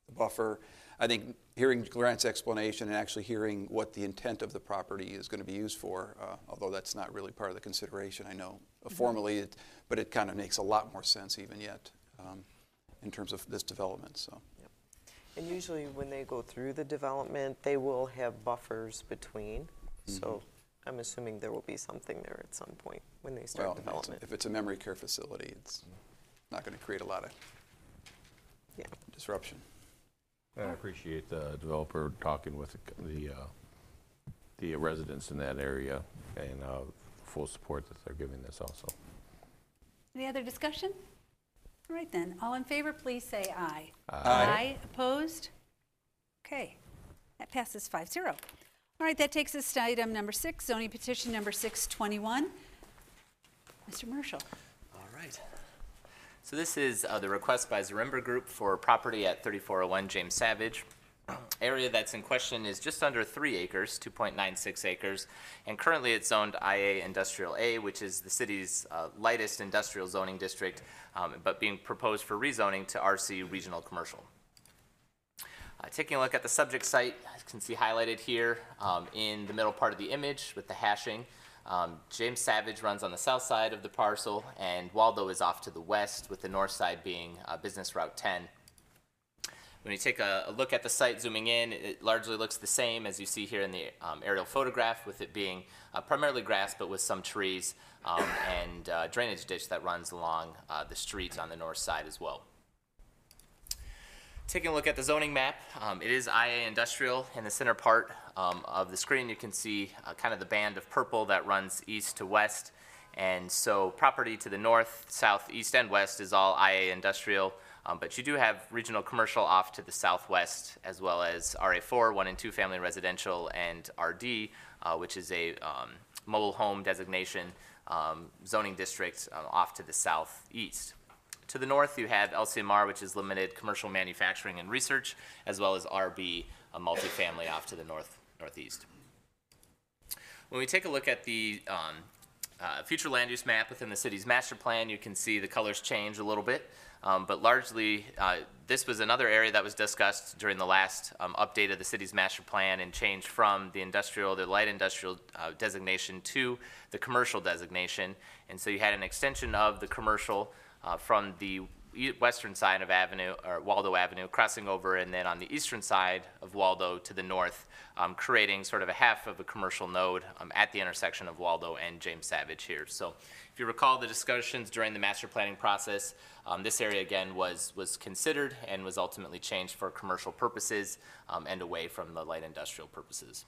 the buffer. I think hearing Grant's explanation and actually hearing what the intent of the property is going to be used for, uh, although that's not really part of the consideration, I know formally, it- but it kind of makes a lot more sense even yet um, in terms of this development, so. And usually when they go through the development, they will have buffers between. So I'm assuming there will be something there at some point when they Well, start if it's- development. if it's a memory care facility, it's not going to create a lot of Yeah. disruption. I appreciate the developer talking with the- the, uh, the residents in that area and uh, full support that they're giving this also. Any other discussion? All right then, all in favor, please say aye. Aye. opposed? Okay, that passes 5-0. All right, that takes us to item number six, zoning petition number 621. Mr. Murschel. All right. So this is uh, the request by Zaremba Group for property at 3401 James Savage. Area that's in question is just under three acres, 2.96 acres, and currently it's zoned IA Industrial A, which is the city's uh, lightest industrial zoning district, um, but being proposed for rezoning to RC Regional Commercial. Uh, Taking a look at the subject site, you can see highlighted here um, in the middle part of the image with the hashing. Um, James Savage runs on the south side of the parcel, and Waldo is off to the west, with the north side being uh, Business Route 10. When you take a, a look at the site zooming in, it largely looks the same as you see here in the um, aerial photograph, with it being uh, primarily grass, but with some trees um, and uh, drainage ditch that runs along uh, the street on the north side as well. Taking a look at the zoning map, um, it is IA industrial in the center part um, of the screen. You can see uh, kind of the band of purple that runs east to west. And so property to the north, south, east, and west is all IA industrial. Um, but you do have regional commercial off to the southwest, as well as RA4, one and two family residential, and RD, uh, which is a um, mobile home designation um, zoning district uh, off to the southeast. To the north, you have LCMR, which is limited commercial manufacturing and research, as well as RB, a multifamily off to the north northeast. When we take a look at the um, uh, future land use map within the city's master plan, you can see the colors change a little bit. Um, but largely, uh, this was another area that was discussed during the last um, update of the city's master plan and changed from the industrial, the light industrial uh, designation to the commercial designation. And so you had an extension of the commercial uh, from the western side of Avenue, or Waldo Avenue, crossing over, and then on the eastern side of Waldo to the north, um, creating sort of a half of a commercial node um, at the intersection of Waldo and James Savage here. So if you recall the discussions during the master planning process, um, this area again was, was considered and was ultimately changed for commercial purposes um, and away from the light industrial purposes.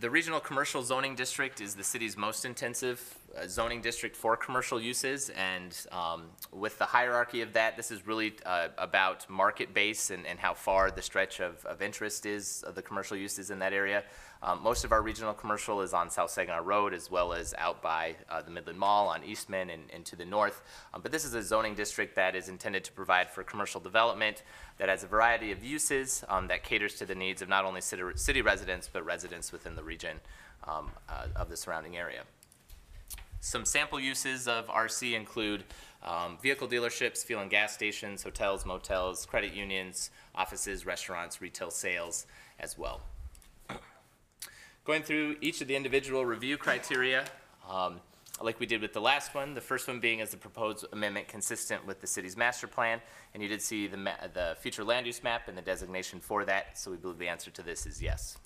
The regional commercial zoning district is the city's most intensive uh, zoning district for commercial uses, and um, with the hierarchy of that, this is really uh, about market base and, and how far the stretch of, of interest is of the commercial uses in that area. Um, most of our regional commercial is on South Saginaw Road as well as out by uh, the Midland Mall on Eastman and, and to the north. Um, but this is a zoning district that is intended to provide for commercial development that has a variety of uses um, that caters to the needs of not only city, city residents but residents within the region um, uh, of the surrounding area. Some sample uses of RC include um, vehicle dealerships, fuel and gas stations, hotels, motels, credit unions, offices, restaurants, retail sales as well. Going through each of the individual review criteria, um, like we did with the last one, the first one being is the proposed amendment consistent with the city's master plan, and you did see the, the future land use map and the designation for that, so we believe the answer to this is yes.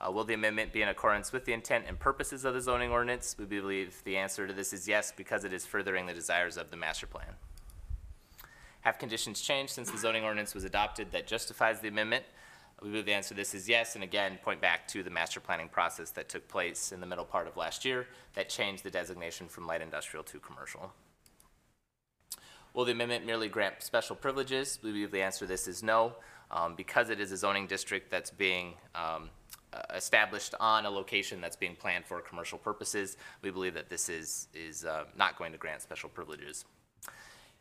Uh, will the amendment be in accordance with the intent and purposes of the zoning ordinance? We believe the answer to this is yes, because it is furthering the desires of the master plan. Have conditions changed since the zoning ordinance was adopted that justifies the amendment? We believe the answer to this is yes, and again, point back to the master planning process that took place in the middle part of last year that changed the designation from light industrial to commercial. Will the amendment merely grant special privileges? We believe the answer to this is no. Um, because it is a zoning district that's being um, established on a location that's being planned for commercial purposes, we believe that this is, is uh, not going to grant special privileges.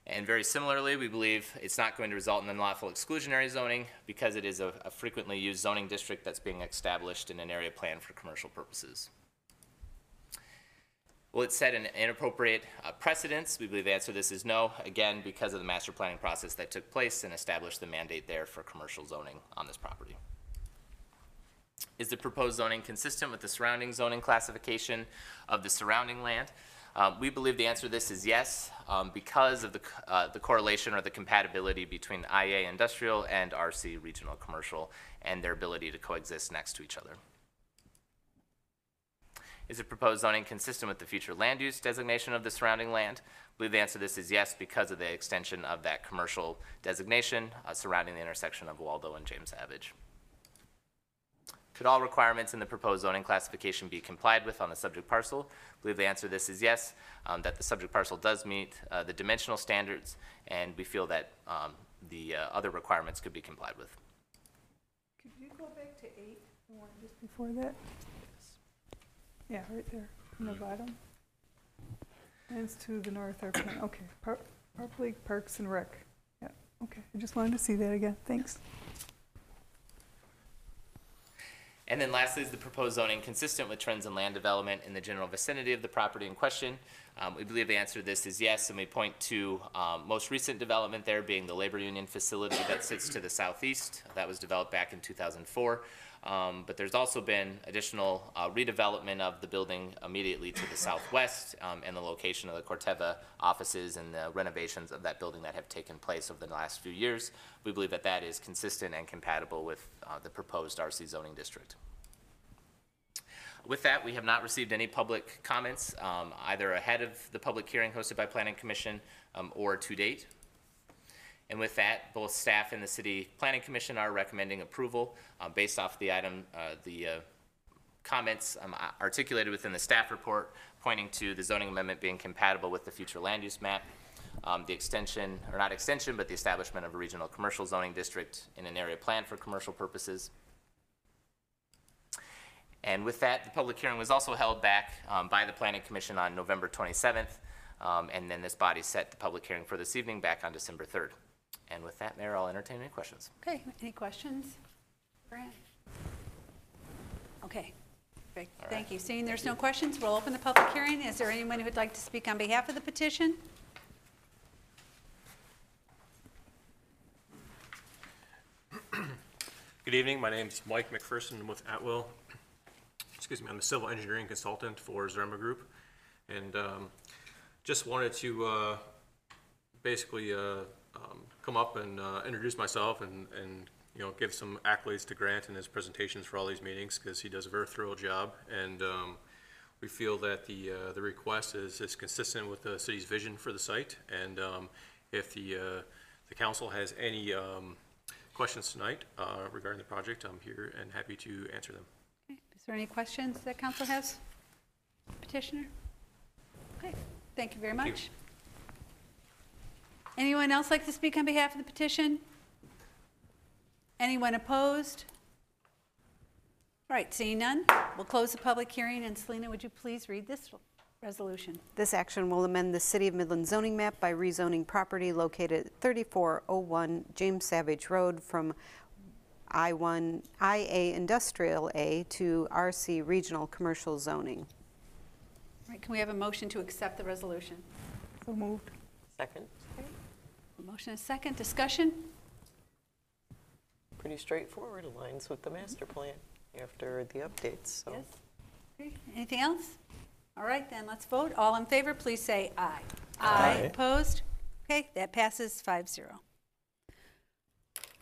And very similarly, we believe it's not going to result in unlawful exclusionary zoning because it is a, a frequently used zoning district that's being established in an area plan for commercial purposes. Will it set an inappropriate uh, precedence? We believe the answer to this is no, again, because of the master planning process that took place and established the mandate there for commercial zoning on this property. Is the proposed zoning consistent with the surrounding zoning classification of the surrounding land? Um, we believe the answer to this is yes, um, because of the, uh, the correlation or the compatibility between IA industrial and RC regional commercial and their ability to coexist next to each other. Is the proposed zoning consistent with the future land use designation of the surrounding land? I believe the answer to this is yes, because of the extension of that commercial designation uh, surrounding the intersection of Waldo and James Savage. Could all requirements in the proposed zoning classification be complied with on the subject parcel? I believe the answer to this is yes, um, that the subject parcel does meet uh, the dimensional standards, and we feel that um, the uh, other requirements could be complied with. Could you go back to eight, the one just before that? Yeah, right there, in the bottom. Lands to the north are, plan- okay, Par- Park Lake Parks and Rec. Yeah, okay, I just wanted to see that again, thanks. And then lastly is the proposed zoning consistent with trends in land development in the general vicinity of the property in question. Um, we believe the answer to this is yes, and we point to um, most recent development there being the labor union facility that sits to the southeast. That was developed back in 2004. Um, but there's also been additional uh, redevelopment of the building immediately to the southwest um, and the location of the Corteva offices and the renovations of that building that have taken place over the last few years. We believe that that is consistent and compatible with uh, the proposed RC zoning district. With that, we have not received any public comments, um, either ahead of the public hearing hosted by Planning Commission um, or to date. And with that, both staff and the City Planning Commission are recommending approval uh, based off the item, uh, the uh, comments um, articulated within the staff report pointing to the zoning amendment being compatible with the future land use map, um, the extension, or not extension, but the establishment of a regional commercial zoning district in an area planned for commercial purposes. And with that, the public hearing was also held back um, by the Planning Commission on November 27th, um, and then this body set the public hearing for this evening back on December 3rd. And with that, Mayor, I'll entertain any questions. Okay, any questions? Grant? Okay, great, thank you. Seeing there's no questions, we'll open the public hearing. Is there anyone who would like to speak on behalf of the petition? Good evening, my name is Mike McPherson I'm with Atwell. Excuse me, I'm a civil engineering consultant for Zaremba Group. And um, just wanted to uh, basically uh, um, come up and uh, introduce myself and, and, you know, give some accolades to Grant in his presentations for all these meetings because he does a very thorough job. And um, we feel that the, uh, the request is, is consistent with the city's vision for the site. And um, if the, uh, the council has any um, questions tonight uh, regarding the project, I'm here and happy to answer them. Okay. Is there any questions that council has? Petitioner? Okay, thank you very Thank you. Much. Anyone else like to speak on behalf of the petition? Anyone opposed? All right, seeing none, we'll close the public hearing, and Selena, would you please read this resolution? This action will amend the City of Midland zoning map by rezoning property located at 3401 James Savage Road from I1, IA Industrial A to RC Regional Commercial Zoning. All right, can we have a motion to accept the resolution? So moved. Second. A Motion is second, discussion? Pretty straightforward, aligns with the master plan after the updates, so. Yes. Okay, Anything else? All right, then, let's vote. All in favor, please say aye. Aye. Opposed? Okay, that passes 5-0.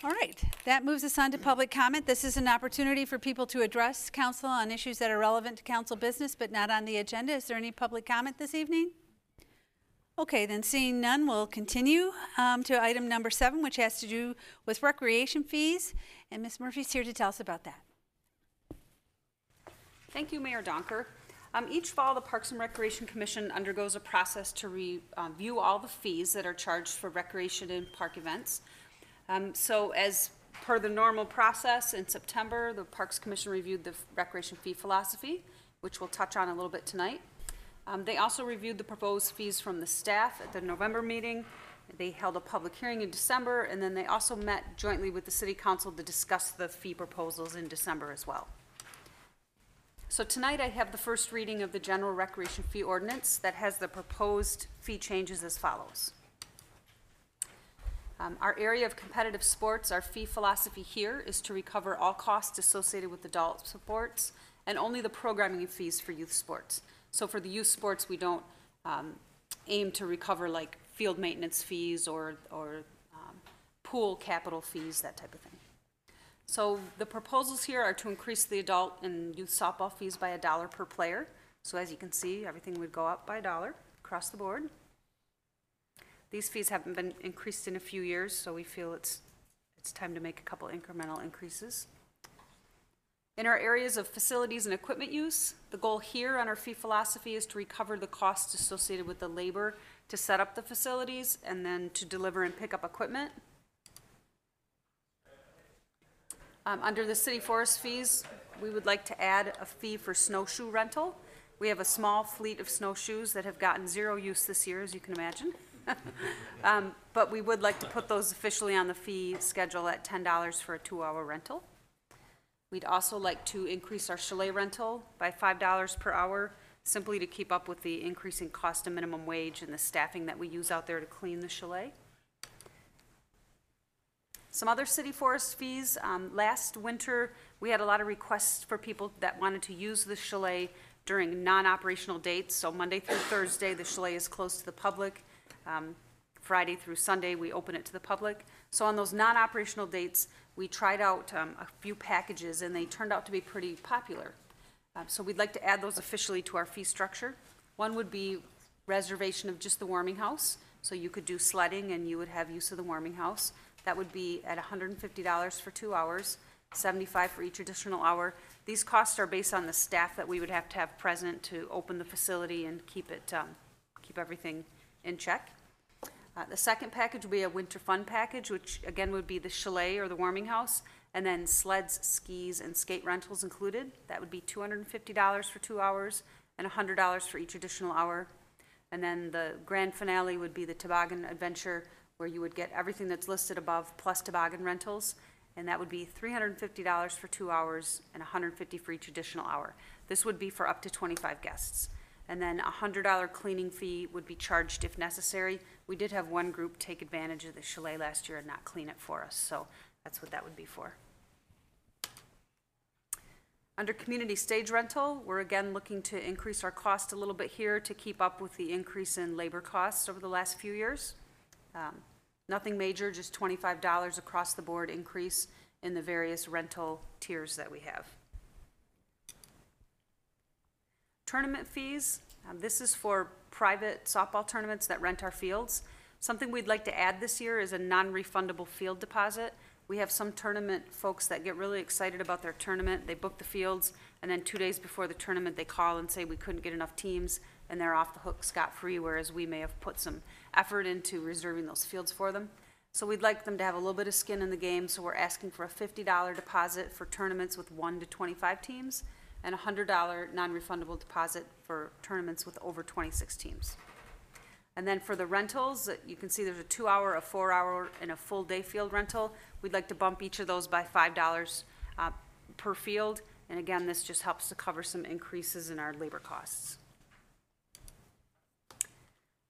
All right, that moves us on to public comment. This is an opportunity for people to address council on issues that are relevant to council business but not on the agenda. Is there any public comment this evening? Okay, then seeing none, we'll continue um, to item number seven, which has to do with recreation fees. And Ms. Murphy's here to tell us about that. Thank you, Mayor Donker. Um, each fall, the Parks and Recreation Commission undergoes a process to review all the fees that are charged for recreation and park events. Um, so as per the normal process, in September, the Parks Commission reviewed the recreation fee philosophy, which we'll touch on a little bit tonight. Um, they also reviewed the proposed fees from the staff at the November meeting. They held a public hearing in December, and then they also met jointly with the city council to discuss the fee proposals in December as well. So tonight I have the first reading of the general recreation fee ordinance that has the proposed fee changes as follows. Um, Our area of competitive sports, our fee philosophy here is to recover all costs associated with adult sports and only the programming fees for youth sports. So for the youth sports, we don't um, aim to recover like field maintenance fees or, or um, pool capital fees, that type of thing. So the proposals here are to increase the adult and youth softball fees by a dollar per player. So as you can see, everything would go up by a dollar across the board. These fees haven't been increased in a few years, so we feel it's, it's time to make a couple incremental increases. In our areas of facilities and equipment use, the goal here on our fee philosophy is to recover the costs associated with the labor to set up the facilities and then to deliver and pick up equipment. Um, under the city forest fees, we would like to add a fee for snowshoe rental. We have a small fleet of snowshoes that have gotten zero use this year, as you can imagine. Um, But we would like to put those officially on the fee schedule at ten dollars for a two-hour rental. We'd also like to increase our chalet rental by five dollars per hour, simply to keep up with the increasing cost of minimum wage and the staffing that we use out there to clean the chalet. Some other city forest fees, um, last winter, We had a lot of requests for people that wanted to use the chalet during non-operational dates. So Monday through Thursday, the chalet is closed to the public. Um, Friday through Sunday, we open it to the public. So on those non-operational dates, we tried out um, a few packages, and they turned out to be pretty popular. Uh, So we'd like to add those officially to our fee structure. One would be reservation of just the warming house, so you could do sledding and you would have use of the warming house. That would be at $150 for two hours, 75 for each additional hour. These costs are based on the staff that we would have to have present to open the facility and keep it, um, keep everything in check. Uh, The second package would be a winter fun package, which again would be the chalet or the warming house, and then sleds, skis, and skate rentals included. That would be $250 for two hours and $100 for each additional hour. And then the grand finale would be the toboggan adventure, where you would get everything that's listed above plus toboggan rentals, and that would be $350 for two hours and $150 for each additional hour. This would be for up to 25 guests. And then a $100 cleaning fee would be charged if necessary. We did have one group take advantage of the chalet last year and not clean it for us, so that's what that would be for. Under community stage rental, we're again looking to increase our cost a little bit here to keep up with the increase in labor costs over the last few years. Um, Nothing major, just twenty-five dollars across the board increase in the various rental tiers that we have. Tournament fees, um, this is for private softball tournaments that rent our fields. Something we'd like to add this year is a non-refundable field deposit. We have some tournament folks that get really excited about their tournament. They book the fields, and then two days before the tournament, they call and say, we couldn't get enough teams, and they're off the hook scot-free, whereas we may have put some effort into reserving those fields for them. So we'd like them to have a little bit of skin in the game, so we're asking for a fifty dollar deposit for tournaments with one to twenty-five teams, and a hundred dollar non-refundable deposit for tournaments with over twenty-six teams. And then for the rentals, you can see there's a two-hour, a four-hour, and a full-day field rental. We'd like to bump each of those by five dollars uh, per field. And again, this just helps to cover some increases in our labor costs.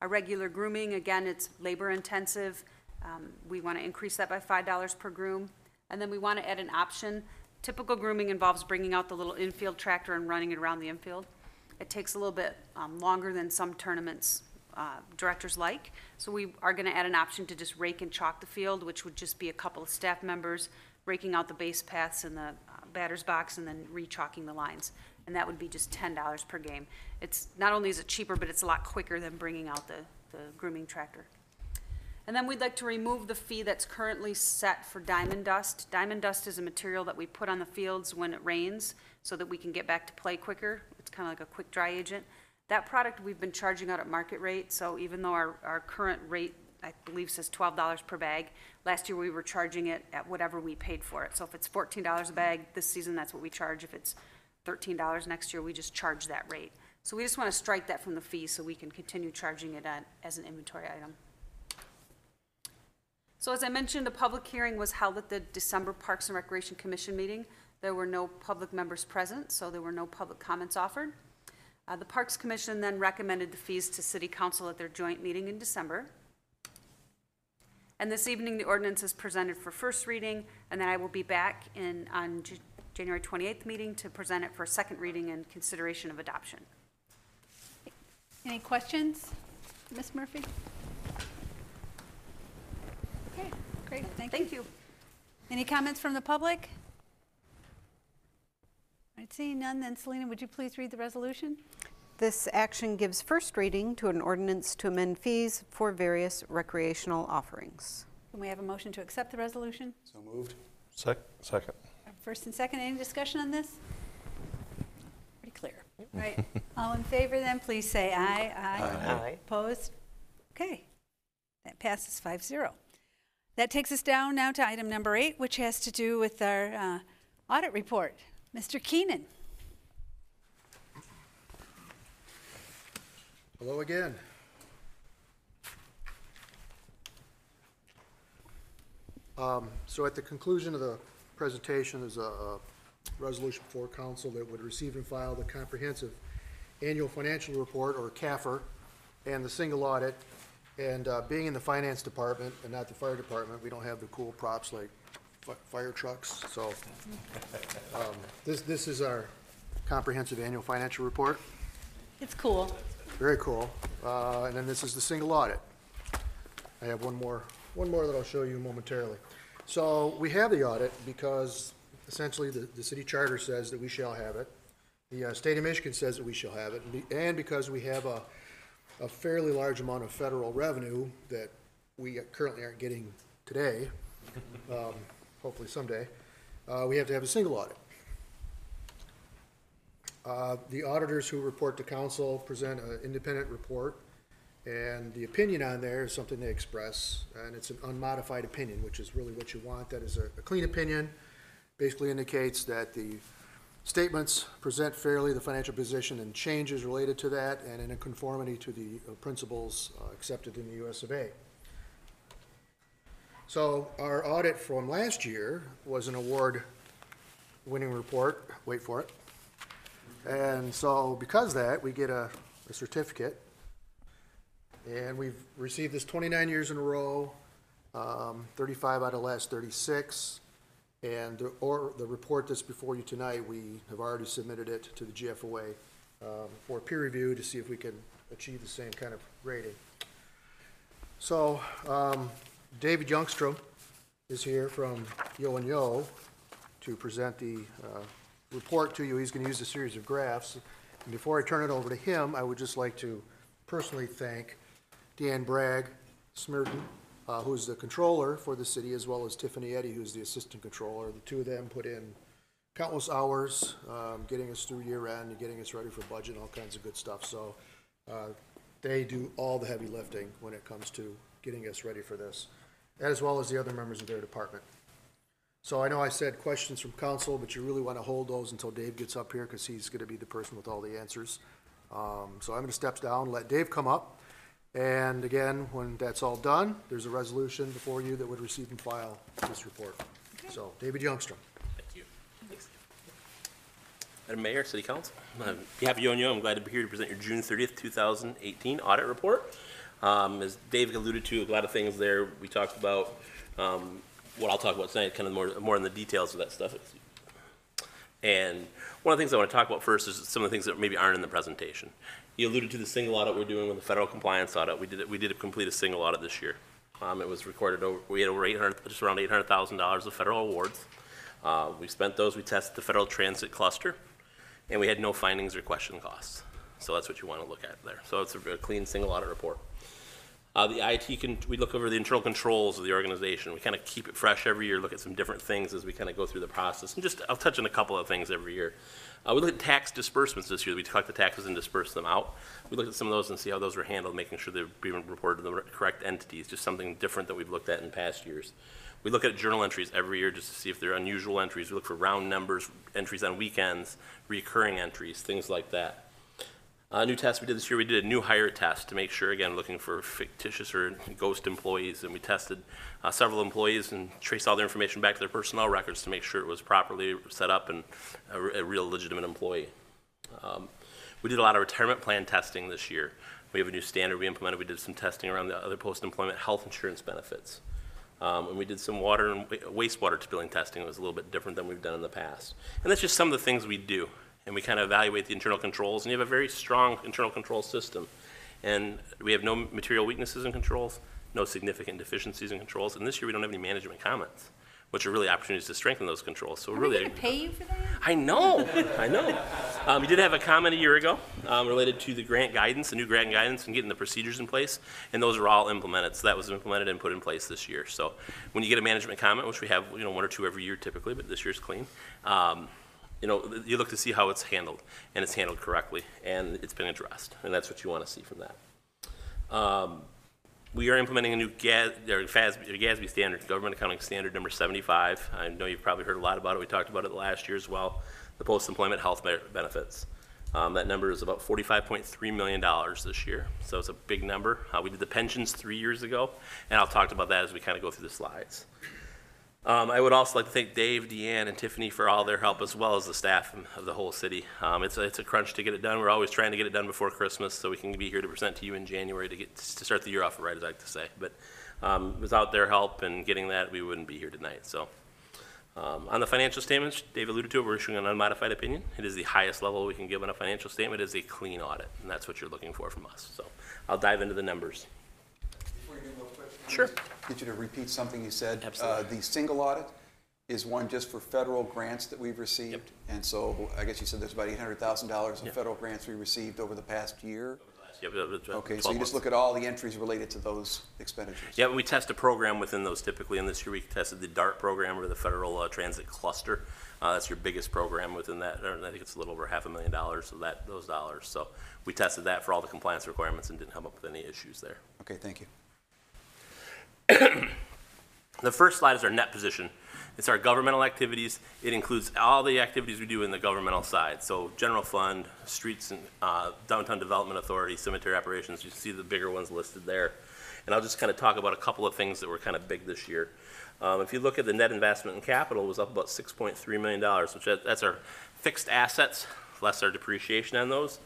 Our regular grooming, again, it's labor-intensive. Um, We want to increase that by five dollars per groom. And then we want to add an option. Typical grooming involves bringing out the little infield tractor and running it around the infield. It takes a little bit um, longer than some tournaments uh, directors like. So we are going to add an option to just rake and chalk the field, which would just be a couple of staff members raking out the base paths in the uh, batter's box and then re-chalking the lines. And that would be just ten dollars per game. It's, not only is it cheaper, but it's a lot quicker than bringing out the, the grooming tractor. And then we'd like to remove the fee that's currently set for diamond dust. Diamond dust is a material that we put on the fields when it rains so that we can get back to play quicker. It's kind of like a quick dry agent. That product we've been charging out at market rate, so even though our, our current rate, I believe says twelve dollars per bag, last year we were charging it at whatever we paid for it. So if it's fourteen dollars a bag this season, that's what we charge. If it's thirteen dollars next year, we just charge that rate. So we just want to strike that from the fee so we can continue charging it at, as an inventory item. So as I mentioned, a public hearing was held at the December Parks and Recreation Commission meeting. There were no public members present, so there were no public comments offered. Uh, The Parks Commission then recommended the fees to City Council at their joint meeting in December. And this evening, the ordinance is presented for first reading, and then I will be back in, on J- January 28th meeting to present it for second reading and consideration of adoption. Any questions, Ms. Murphy? Okay, great, thank you. Thank you. Any comments from the public? All right, seeing none, then Selena, would you please read the resolution? This action gives first reading to an ordinance to amend fees for various recreational offerings. Can we have a motion to accept the resolution? So moved. Sec, second. First and second, any discussion on this? Pretty clear. All right, all in favor then, please say aye. Aye. Opposed? Okay, that passes 5-0. That takes us down now to item number eight, which has to do with our uh, audit report. Mr. Keenan. Hello again. Um, So at the conclusion of the presentation, there's a a resolution for council that would receive and file the comprehensive annual financial report, or CAFR, and the single audit. And uh, being in the finance department and not the fire department, we don't have the cool props like fi- fire trucks, so. um, This, this is our comprehensive annual financial report. It's cool. Very cool. Uh, And then this is the single audit. I have one more, one more that I'll show you momentarily. So we have the audit because essentially the, the city charter says that we shall have it. The uh, state of Michigan says that we shall have it, and be- and because we have a, a fairly large amount of federal revenue that we currently aren't getting today, um, hopefully someday, uh, we have to have a single audit. Uh, The auditors who report to council present an independent report, and the opinion on there is something they express, and it's an unmodified opinion, which is really what you want. That is a a clean opinion, basically indicates that the statements present fairly the financial position and changes related to that, and in conformity to the uh, principles uh, accepted in the US of A. So our audit from last year was an award-winning report, wait for it. And so because that, we get a, a certificate. And we've received this twenty-nine years in a row, um, thirty-five out of the last thirty-six. And the, or, the report that's before you tonight, we have already submitted it to the GFOA, um, for peer review to see if we can achieve the same kind of rating. So, um, David Youngstrom is here from Yeo and Yeo to present the, uh, report to you. He's gonna use a series of graphs. And before I turn it over to him, I would just like to personally thank Deanne Bragg, Smirton, uh, who's the controller for the city, as well as Tiffany Eddy, who's the assistant controller. The two of them put in countless hours, um, getting us through year end and getting us ready for budget and all kinds of good stuff. So, uh, they do all the heavy lifting when it comes to getting us ready for this, as well as the other members of their department. So I know I said questions from council, but you really want to hold those until Dave gets up here, because he's going to be the person with all the answers. Um, So I'm going to step down, let Dave come up, and again, when that's all done, there's a resolution before you that would receive and file this report. So, David Youngstrom. Thank you. Madam Mayor, City Council, on behalf of Yeo-Yeo, I'm glad to be here to present your June 30th, 2018 audit report. Um, As Dave alluded to, a lot of things there, we talked about, um, what I'll talk about tonight, kind of more, more in the details of that stuff. And one of the things I want to talk about first is some of the things that maybe aren't in the presentation. You alluded to the single audit we're doing with the federal compliance audit. We did, we did complete a single audit this year. Um, it was recorded over, we had over eight hundred, just around eight hundred thousand dollars of federal awards. Uh, we spent those, we tested the federal transit cluster, and we had no findings or question costs. So that's what you want to look at there. So it's a a clean single audit report. Uh, the IT can, we look over the internal controls of the organization. We kind of keep it fresh every year, look at some different things as we kind of go through the process. And just, I'll touch on a couple of things every year. Uh, we look at tax disbursements this year. We collect the taxes and disperse them out. We looked at some of those and see how those were handled, making sure they're being reported to the correct entities, just something different that we've looked at in past years. We look at journal entries every year just to see if they're unusual entries. We look for round numbers, entries on weekends, recurring entries, things like that. A new test we did this year, we did a new hire test to make sure, again, looking for fictitious or ghost employees. And we tested uh, several employees and traced all their information back to their personnel records to make sure it was properly set up and a, a real legitimate employee. Um, we did a lot of retirement plan testing this year. We have a new standard we implemented. We did some testing around the other post-employment health insurance benefits. Um, and we did some water and wa- wastewater billing testing. It was a little bit different than we've done in the past. And that's just some of the things we do. And we kind of evaluate the internal controls. And you have a very strong internal control system. And we have no material weaknesses in controls, no significant deficiencies in controls. And this year we don't have any management comments, which are really opportunities to strengthen those controls. So Are really, going to pay you for that? I know, I know. Um, we did have a comment a year ago um, related to the grant guidance, the new grant guidance, and getting the procedures in place, and those are all implemented. So that was implemented and put in place this year. So when you get a management comment, which we have, you know, one or two every year typically, but this year's clean, um, you know, you look to see how it's handled, and it's handled correctly, and it's been addressed, and that's what you want to see from that. Um, we are implementing a new GASB standard, Government Accounting Standard Number 75. I know you've probably heard a lot about it. We talked about it last year as well. The post-employment health benefits. Um, that number is about $45.3 million this year, so it's a big number. Uh, we did the pensions three years ago, and I'll talk about that as we kind of go through the slides. Um, I would also like to thank Dave, Deanne, and Tiffany for all their help, as well as the staff of the whole city. Um, it's, a, it's a crunch to get it done. We're always trying to get it done before Christmas, so we can be here to present to you in January to get to start the year off right, as I like to say. But um, without their help and getting that, we wouldn't be here tonight. So Um, On the financial statements, Dave alluded to it, we're issuing an unmodified opinion. It is the highest level we can give on a financial statement. It is a clean audit, and that's what you're looking for from us. So I'll dive into the numbers. Sure. Get you to repeat something you said. Absolutely. Uh, The single audit is one just for federal grants that we've received. And so I guess you said there's about $800,000 in Yep. federal grants we received over the past year? Yep, yep, yep, yep, Okay, so 12 you just look at all the entries related to those expenditures? Yeah, we test a program within those typically, and this year we tested the DART program, or the Federal uh, Transit Cluster. Uh, That's your biggest program within that, I think it's a little over half a million dollars of that, those dollars. So we tested that for all the compliance requirements and didn't come up with any issues there. Okay, thank you. The first slide is our net position. It's our governmental activities. It includes all the activities we do in the governmental side. So general fund, streets and uh, downtown development authority, cemetery operations. You see the bigger ones listed there. And I'll just kind of talk about a couple of things that were kind of big this year. Um, if you look at the net investment in capital, it was up about $6.3 million, which that's our fixed assets, less our depreciation on those.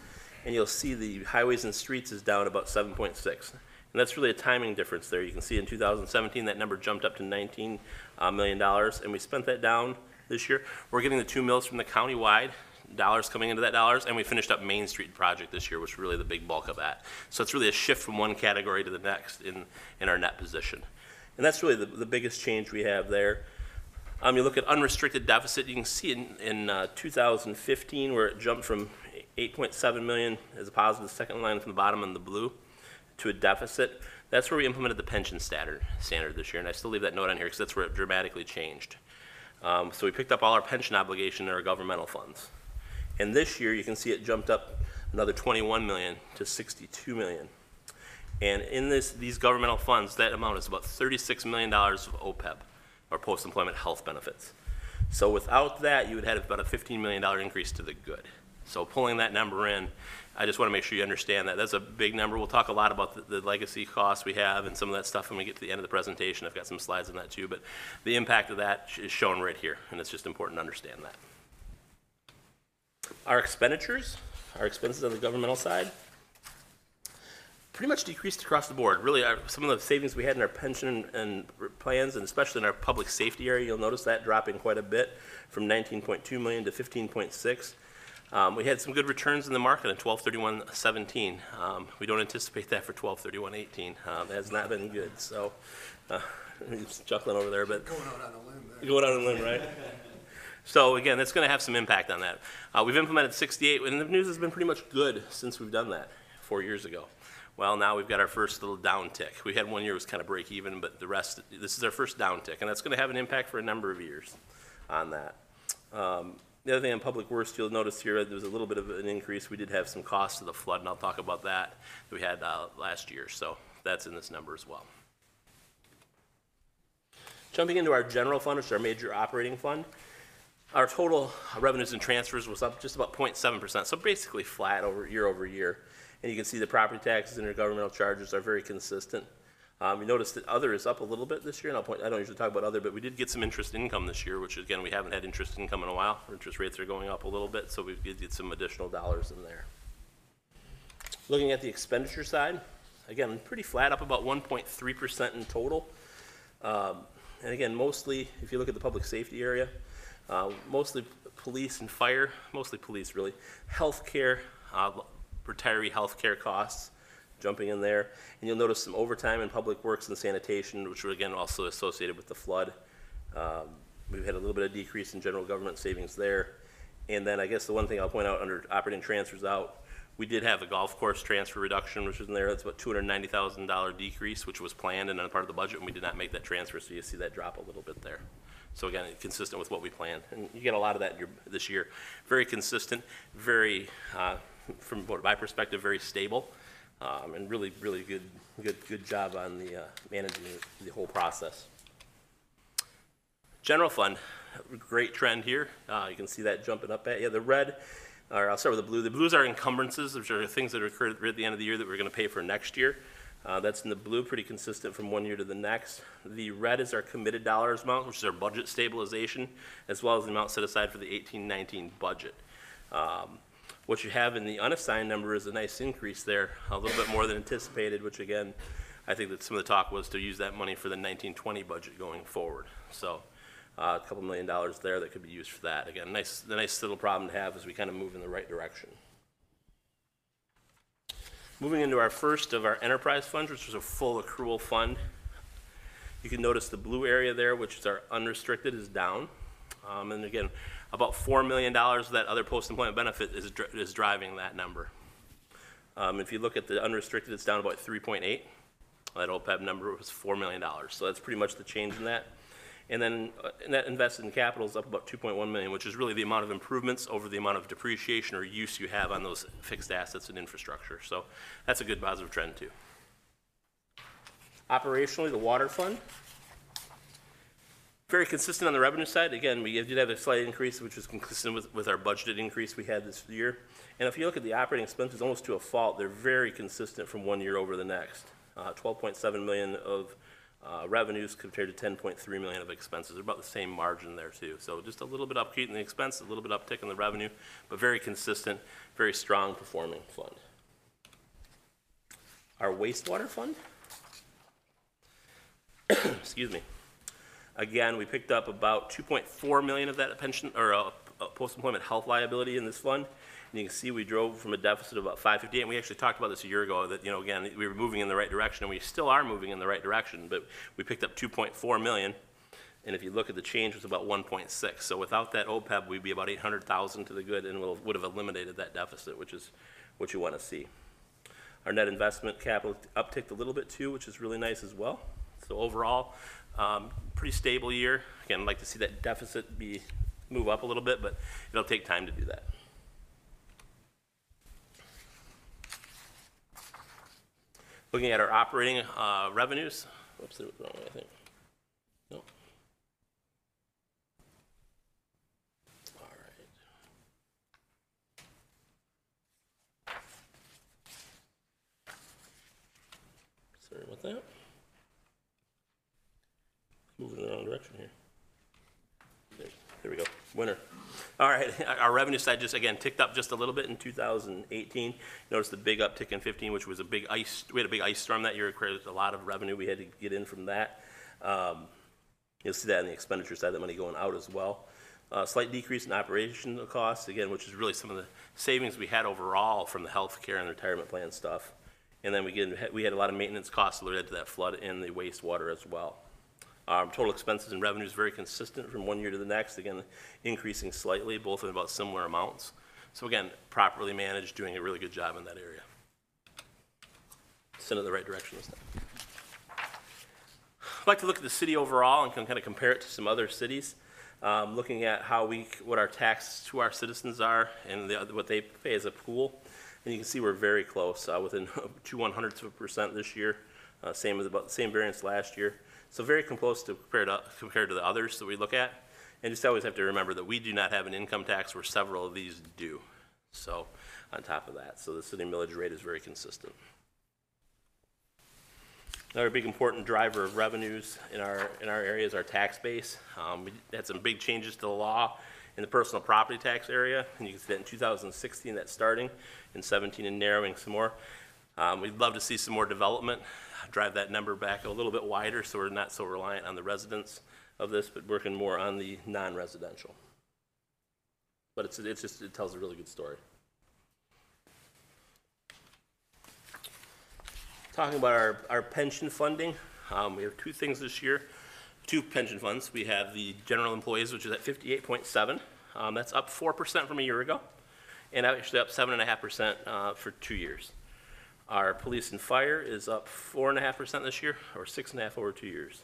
And you'll see the highways and streets is down about 7.6. And that's really a timing difference there. You can see in 2017, that number jumped up to 19 uh, million dollars, and we spent that down this year. We're getting the two mills from the county-wide, dollars coming into that dollars, and we finished up Main Street project this year, which is really the big bulk of that. So it's really a shift from one category to the next in, in our net position. And that's really the, the biggest change we have there. Um, you look at unrestricted deficit, you can see in, in uh, 2015 where it jumped from 8.7 million as a positive, second line from the bottom in the blue, to a deficit. That's where we implemented the pension standard, standard this year, and I still leave that note on here because that's where it dramatically changed. Um, so we picked up all our pension obligation in our governmental funds. And this year, you can see it jumped up another 21 million to 62 million. And in this, these governmental funds, that amount is about $36 million of OPEB, or post-employment health benefits. So without that, you would have about a $15 million increase to the good. So pulling that number in, I just want to make sure you understand that. That's a big number. We'll talk a lot about the, the legacy costs we have and some of that stuff when we get to the end of the presentation. I've got some slides on that too, but the impact of that is shown right here, and it's just important to understand that. Our expenditures, our expenses on the governmental side, pretty much decreased across the board. Really, our, some of the savings we had in our pension and plans, and especially in our public safety area, you'll notice that dropping quite a bit from 19.2 million to 15.6. Um, we had some good returns in the market on 1231.17. Um, we don't anticipate that for 1231.18. Um, it has not been good. So, uh, he's chuckling over there, but Going out on a limb there. going out on a limb, right? So again, that's going to have some impact on that. Uh, we've implemented 68, and the news has been pretty much good since we've done that four years ago. Well, now we've got our first little downtick. We had one year was kind of break even, but the rest, this is our first downtick, and that's going to have an impact for a number of years on that. Um, the other thing on public works, you'll notice here, there was a little bit of an increase. We did have some costs of the flood, and I'll talk about that, that we had uh, last year. So that's in this number as well. Jumping into our general fund, which is our major operating fund, our total revenues and transfers was up just about 0.7%, so basically flat over year over year. And you can see the property taxes and intergovernmental charges are very consistent. Um, you notice that other is up a little bit this year, and I'll point, I don't usually talk about other, but we did get some interest income this year, which again, we haven't had interest income in a while. Our Interest rates are going up a little bit, so we did get some additional dollars in there. Looking at the expenditure side, again, pretty flat, up about 1.3% in total. Um, and again, mostly, if you look at the public safety area, uh, mostly police and fire, mostly police really, healthcare, uh, retiree healthcare costs jumping in there. And you'll notice some overtime in public works and sanitation, which were again also associated with the flood. Um, we've had a little bit of decrease in general government savings there. And then I guess the one thing I'll point out under operating transfers out, we did have a golf course transfer reduction, which was in there. That's about $290,000 decrease, which was planned and then part of the budget, and we did not make that transfer, so you see that drop a little bit there. So again, consistent with what we planned. And you get a lot of that in your, this year. Very consistent, very, uh, from my perspective, very stable, um, and really, really good, good, good job on the uh, managing the whole process. General fund, great trend here. Uh, you can see that jumping up at you. The red, or I'll start with the blue. The blues are encumbrances, which are things that occur at the end of the year that we're going to pay for next year. Uh, that's in the blue, pretty consistent from one year to the next. The red is our committed dollars amount, which is our budget stabilization, as well as the amount set aside for the 18-19 budget. Um, what you have in the unassigned number is a nice increase there, a little bit more than anticipated, which again, I think that some of the talk was to use that money for the 1920 budget going forward. So uh, a couple million dollars there that could be used for that. Again, nice, the nice little problem to have as we kind of move in the right direction. Moving into our first of our enterprise funds, which is a full accrual fund. You can notice the blue area there, which is our unrestricted, is down. Um, and again, about $4 million of that other post-employment benefit is, dri- is driving that number. Um, if you look at the unrestricted, it's down about 3.8. That OPEB number was $4 million. So that's pretty much the change in that. And then uh, net invested in capital is up about 2.1 million, which is really the amount of improvements over the amount of depreciation or use you have on those fixed assets and infrastructure. So that's a good positive trend too. Operationally, the water fund, very consistent on the revenue side. Again, we did have a slight increase, which was consistent with, with our budgeted increase we had this year. And if you look at the operating expenses, almost to a fault, they're very consistent from one year over the next. Uh, 12.7 million of uh, revenues compared to 10.3 million of expenses. They're about the same margin there too. So just a little bit uptick in the expense, a little bit uptick in the revenue, but very consistent, very strong performing fund. Our wastewater fund, excuse me. Again, we picked up about 2.4 million of that pension or uh, uh, post-employment health liability in this fund. And you can see we drove from a deficit of about 558. And we actually talked about this a year ago that, you know, again, we were moving in the right direction and we still are moving in the right direction, but we picked up 2.4 million. And if you look at the change, it was about 1.6. So without that OPEB, we'd be about 800,000 to the good and we'll, would have eliminated that deficit, which is what you want to see. Our net investment capital upticked a little bit too, which is really nice as well. So overall, um, pretty stable year. Again, I'd like to see that deficit be move up a little bit, but it'll take time to do that. Looking at our operating uh, revenues, whoops, wrong, I think. No. All right. Sorry about that. Moving in the wrong direction here. There, we go. Winner. All right, our revenue side just again ticked up just a little bit in 2018. Notice the big uptick in 15, which was a big ice. We had a big ice storm that year. It created a lot of revenue we had to get in from that. Um, you'll see that in the expenditure side, that money going out as well. Uh, slight decrease in operational costs, again, which is really some of the savings we had overall from the health care and retirement plan stuff. And then we, get, we had a lot of maintenance costs related to that flood and the wastewater as well. Um, total expenses and revenues very consistent from one year to the next, again, increasing slightly, both in about similar amounts. So again, properly managed, doing a really good job in that area. Send it in the right direction this time. I'd like to look at the city overall and kind of compare it to some other cities. Um, looking at how we, what our taxes to our citizens are and the, what they pay as a pool. And you can see we're very close, uh, within two one hundredths of a percent this year. Uh, same as about the same variance last year. So very close to compared, to compared to the others that we look at. And just always have to remember that we do not have an income tax where several of these do. So on top of that, so the city millage rate is very consistent. Another big important driver of revenues in our, in our area is our tax base. Um, we had some big changes to the law in the personal property tax area, and you can see that in 2016 that's starting, in 17 and narrowing some more. Um, we'd love to see some more development, drive that number back a little bit wider so we're not so reliant on the residents of this, but working more on the non-residential. But it's, it's just, it tells a really good story. Talking about our, our pension funding, um, we have two things this year, two pension funds. We have the general employees, which is at 58.7. Um, that's up 4% from a year ago, and actually up 7.5% uh, for two years. Our police and fire is up 4.5% this year, or 6.5 over two years.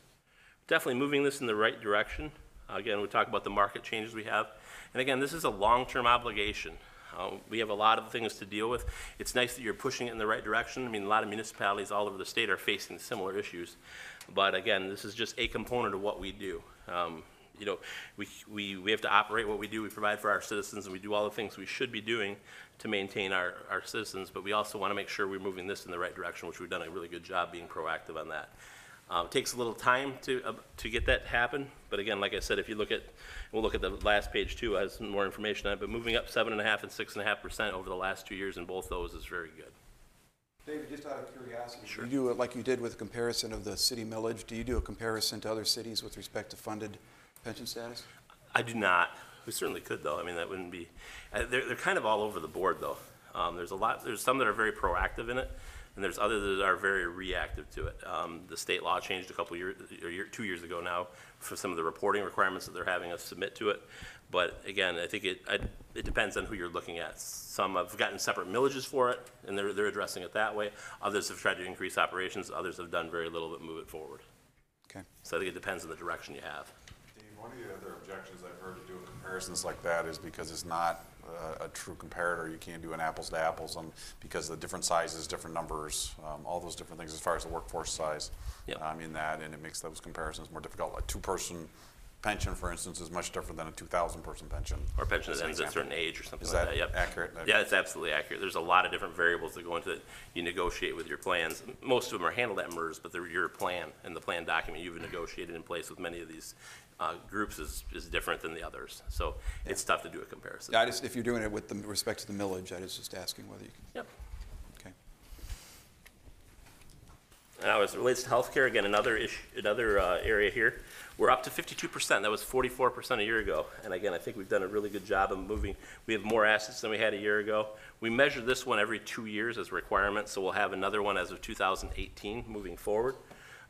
Definitely moving this in the right direction. Again, we talk about the market changes we have. And again, this is a long-term obligation. Uh, we have a lot of things to deal with. It's nice that you're pushing it in the right direction. I mean, a lot of municipalities all over the state are facing similar issues. But again, this is just a component of what we do. Um, you know, we, we, we have to operate what we do. We provide for our citizens, and we do all the things we should be doing to maintain our, our citizens. But we also want to make sure we're moving this in the right direction, which we've done a really good job being proactive on that. Um, it takes a little time to, uh, to get that to happen, but again, like I said, if you look at, we'll look at the last page too, has some more information on it, but moving up seven and a half and six and a half percent over the last two years in both those is very good. David, just out of curiosity, sure. you do it like you did with a comparison of the city millage, do you do a comparison to other cities with respect to funded pension status? I do not. We certainly could, though. I mean, that wouldn't be, uh, they're, they're kind of all over the board, though. Um, there's a lot, there's some that are very proactive in it, and there's others that are very reactive to it. Um, the state law changed a couple years, or year, two years ago now for some of the reporting requirements that they're having us submit to it. But again, I think it, I, it depends on who you're looking at. Some have gotten separate millages for it, and they're, they're addressing it that way. Others have tried to increase operations, others have done very little but move it forward. Okay. So I think it depends on the direction you have. One of the other objections I've heard to doing comparisons like that is because it's not uh, a true comparator. You can't do an apples to apples on, because of the different sizes, different numbers, um, all those different things as far as the workforce size. Um, in that, and it makes those comparisons more difficult. A two-person pension, for instance, is much different than a two thousand person pension. Or pension that ends at a certain age or something Is like that that, yep. accurate? Yeah, it's absolutely accurate. There's a lot of different variables that go into it. You negotiate with your plans. Most of them are handled at MERS, but they're your plan, and the plan document you've negotiated in place with many of these uh, groups is, is different than the others. So it's tough to do a comparison. I just, if you're doing it with the respect to the millage, I was just asking whether you can. Yep. Okay. Now, as it relates to healthcare, again, another issue, another uh, area here, we're up to 52%. That was 44% a year ago. And again, I think we've done a really good job of moving. We have more assets than we had a year ago. We measure this one every two years as a requirement, so we'll have another one as of 2018 moving forward.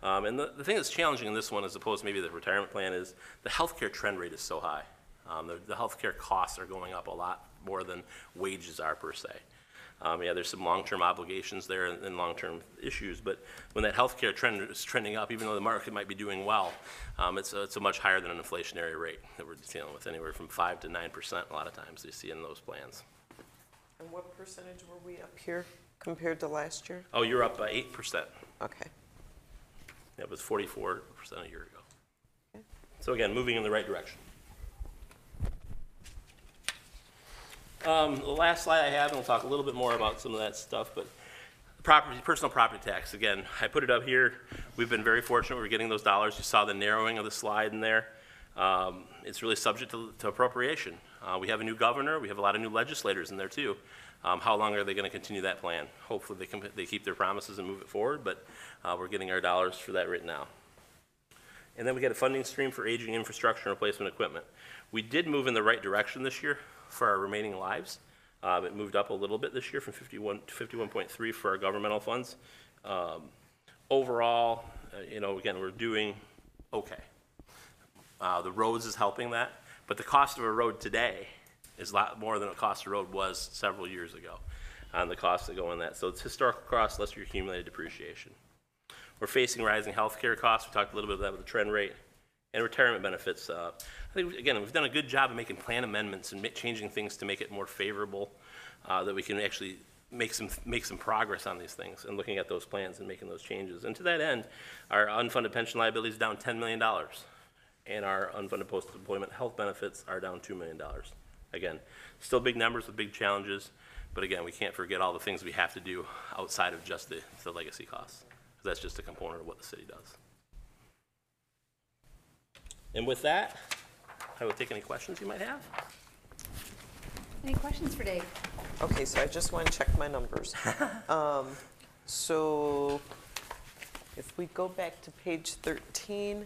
Um, and the, the thing that's challenging in this one, as opposed to maybe the retirement plan, is the healthcare trend rate is so high. Um, the, the healthcare costs are going up a lot more than wages are per se. Um, yeah, there's some long-term obligations there and, and long-term issues, but when that healthcare trend is trending up, even though the market might be doing well, um, it's, a, it's a much higher than an inflationary rate that we're dealing with, anywhere from five to nine percent a lot of times you see in those plans. And what percentage were we up here compared to last year? Oh, you're up by eight percent. Okay. That was forty-four percent a year ago. So again, moving in the right direction. Um, the last slide I have, and we'll talk a little bit more about some of that stuff, but property, personal property tax, again, I put it up here. We've been very fortunate, we're getting those dollars. You saw the narrowing of the slide in there. Um, it's really subject to, to appropriation. Uh, we have a new governor, we have a lot of new legislators in there too. Um, how long are they gonna continue that plan? Hopefully they they keep their promises and move it forward, but, uh, we're getting our dollars for that right now. And then we got a funding stream for aging infrastructure and replacement equipment. We did move in the right direction this year for our remaining lives. Uh, it moved up a little bit this year from 51 to 51.3 for our governmental funds. Um, overall, uh, you know, again, we're doing okay. Uh, the roads is helping that, but the cost of a road today is a lot more than the cost of road was several years ago on the costs that go in that. So it's historical costs less your accumulated depreciation. We're facing rising healthcare costs. We talked a little bit about the trend rate and retirement benefits. Uh, I think, again, we've done a good job of making plan amendments and changing things to make it more favorable, uh, that we can actually make some, make some progress on these things and looking at those plans and making those changes. And to that end, our unfunded pension liability is down $10 million, and our unfunded post-employment health benefits are down $2 million. Again, still big numbers with big challenges, but again, we can't forget all the things we have to do outside of just the, the legacy costs. 'cause That's just a component of what the city does. And with that, I will take any questions you might have. Any questions for Dave? Okay, so I just want to check my numbers. Um, So if we go back to page 13,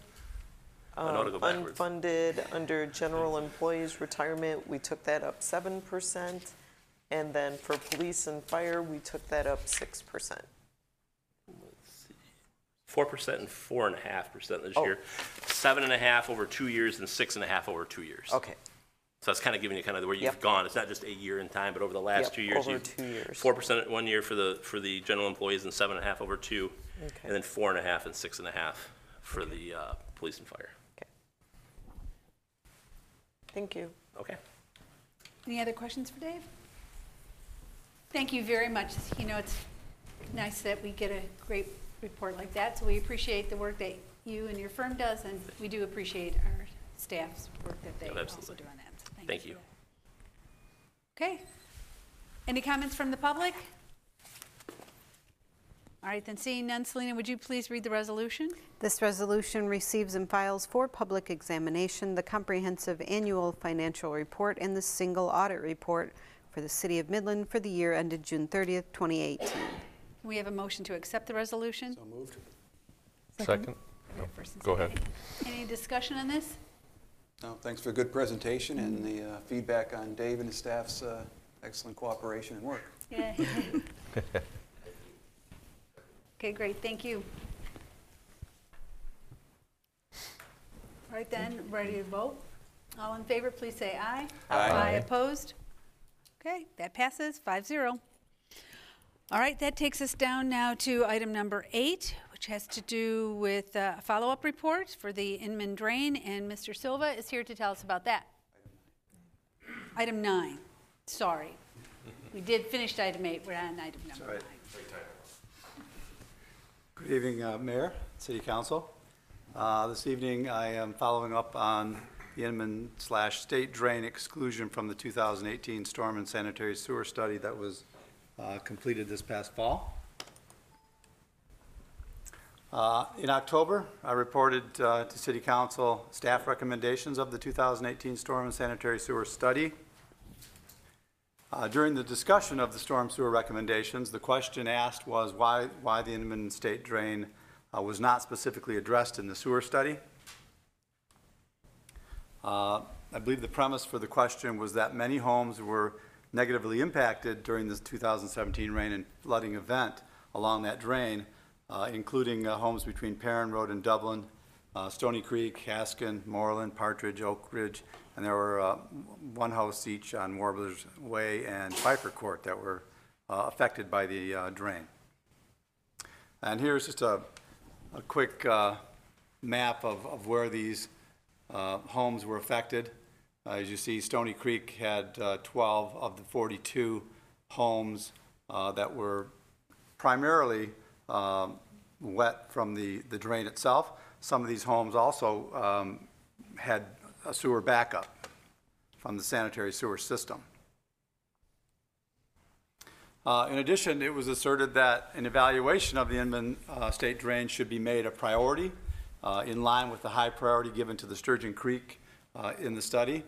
I know to um, go backwards. unfunded, under general employees retirement, we took that up 7%. And then for police and fire, we took that up 6%. Four percent and four and a half percent this Oh. year. Seven and a half over two years and six and a half over two years. Okay. So that's kind of giving you kind of where you've Yep. gone. It's not just a year in time, but over the last Yep, two years. over two years. Four percent one year for the, for the general employees and seven and a half over two. Okay. And then four and a half and six and a half for the, uh, police and fire. Thank you. Okay. Any other questions for Dave? Thank you very much. You know, it's nice that we get a great report like that, so we appreciate the work that you and your firm does, and we do appreciate our staff's work that they Yeah, also absolutely. do on that. So Thank for you. that. Okay. Any comments from the public? All right, then seeing none, Selena, would you please read the resolution? This resolution receives and files for public examination the comprehensive annual financial report and the single audit report for the City of Midland for the year ended June 30th, 2018. We have a motion to accept the resolution? So moved. Second? First and Go ahead. Any discussion on this? No, thanks for a good presentation and the uh, feedback on Dave and his staff's uh, excellent cooperation and work. Yeah. Okay, great, thank you. All right then, ready to vote? All in favor, please say aye. Aye. Aye opposed? Okay, that passes five zero. All right, that takes us down now to item number eight, which has to do with uh, a follow-up report for the Inman Drain, and Mr. Silva is here to tell us about that. Item nine, sorry. We did finish item eight, we're on item number all right. nine. Good evening, uh, Mayor, City Council. Uh, This evening, I am following up on the Inman slash State Drain exclusion from the 2018 Storm and Sanitary Sewer Study that was uh, completed this past fall. Uh, In October, I reported uh, to City Council staff recommendations of the 2018 Storm and Sanitary Sewer Study. Uh, During the discussion of the storm sewer recommendations, the question asked was why, why the Inman State Drain uh, was not specifically addressed in the sewer study. Uh, I believe the premise for the question was that many homes were negatively impacted during the 2017 rain and flooding event along that drain, uh, including uh, homes between Perrin Road and Dublin, uh, Stony Creek, Haskin, Moreland, Partridge, Oak Ridge, and there were uh, one house each on Warblers Way and Pfeiffer Court that were uh, affected by the uh, drain. And here's just a, a quick uh, map of, of where these uh, homes were affected. As you see, Stony Creek had uh, 12 of the 42 homes that were primarily um, wet from the, the drain itself. Some of these homes also um, had a sewer backup from the sanitary sewer system. Uh, In addition, it was asserted that an evaluation of the Inman uh, State Drain should be made a priority uh, in line with the high priority given to the Sturgeon Creek uh, in the study.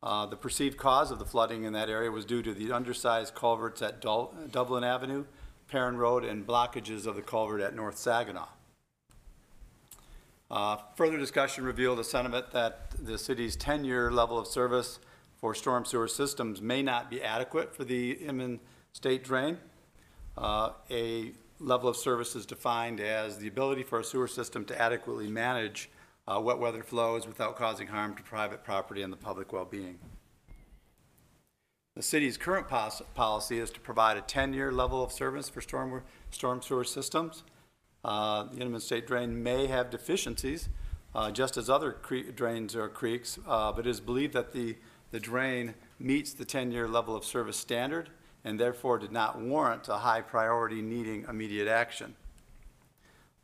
Uh, The perceived cause of the flooding in that area was due to the undersized culverts at Dul- Dublin Avenue, Perrin Road, and blockages of the culvert at North Saginaw. Uh, Further discussion revealed a sentiment that the city's 10-year level of service for storm sewer systems may not be adequate for the Inman State Drain. Uh, A level of service is defined as the ability for a sewer system to adequately manage uh, wet weather flows without causing harm to private property and the public well-being. The city's current pos- policy is to provide a 10-year level of service for storm, storm sewer systems. Uh, The Inman State Drain may have deficiencies, uh, just as other drains or creeks, uh, but it is believed that the, the drain meets the 10-year level of service standard and therefore did not warrant a high priority needing immediate action.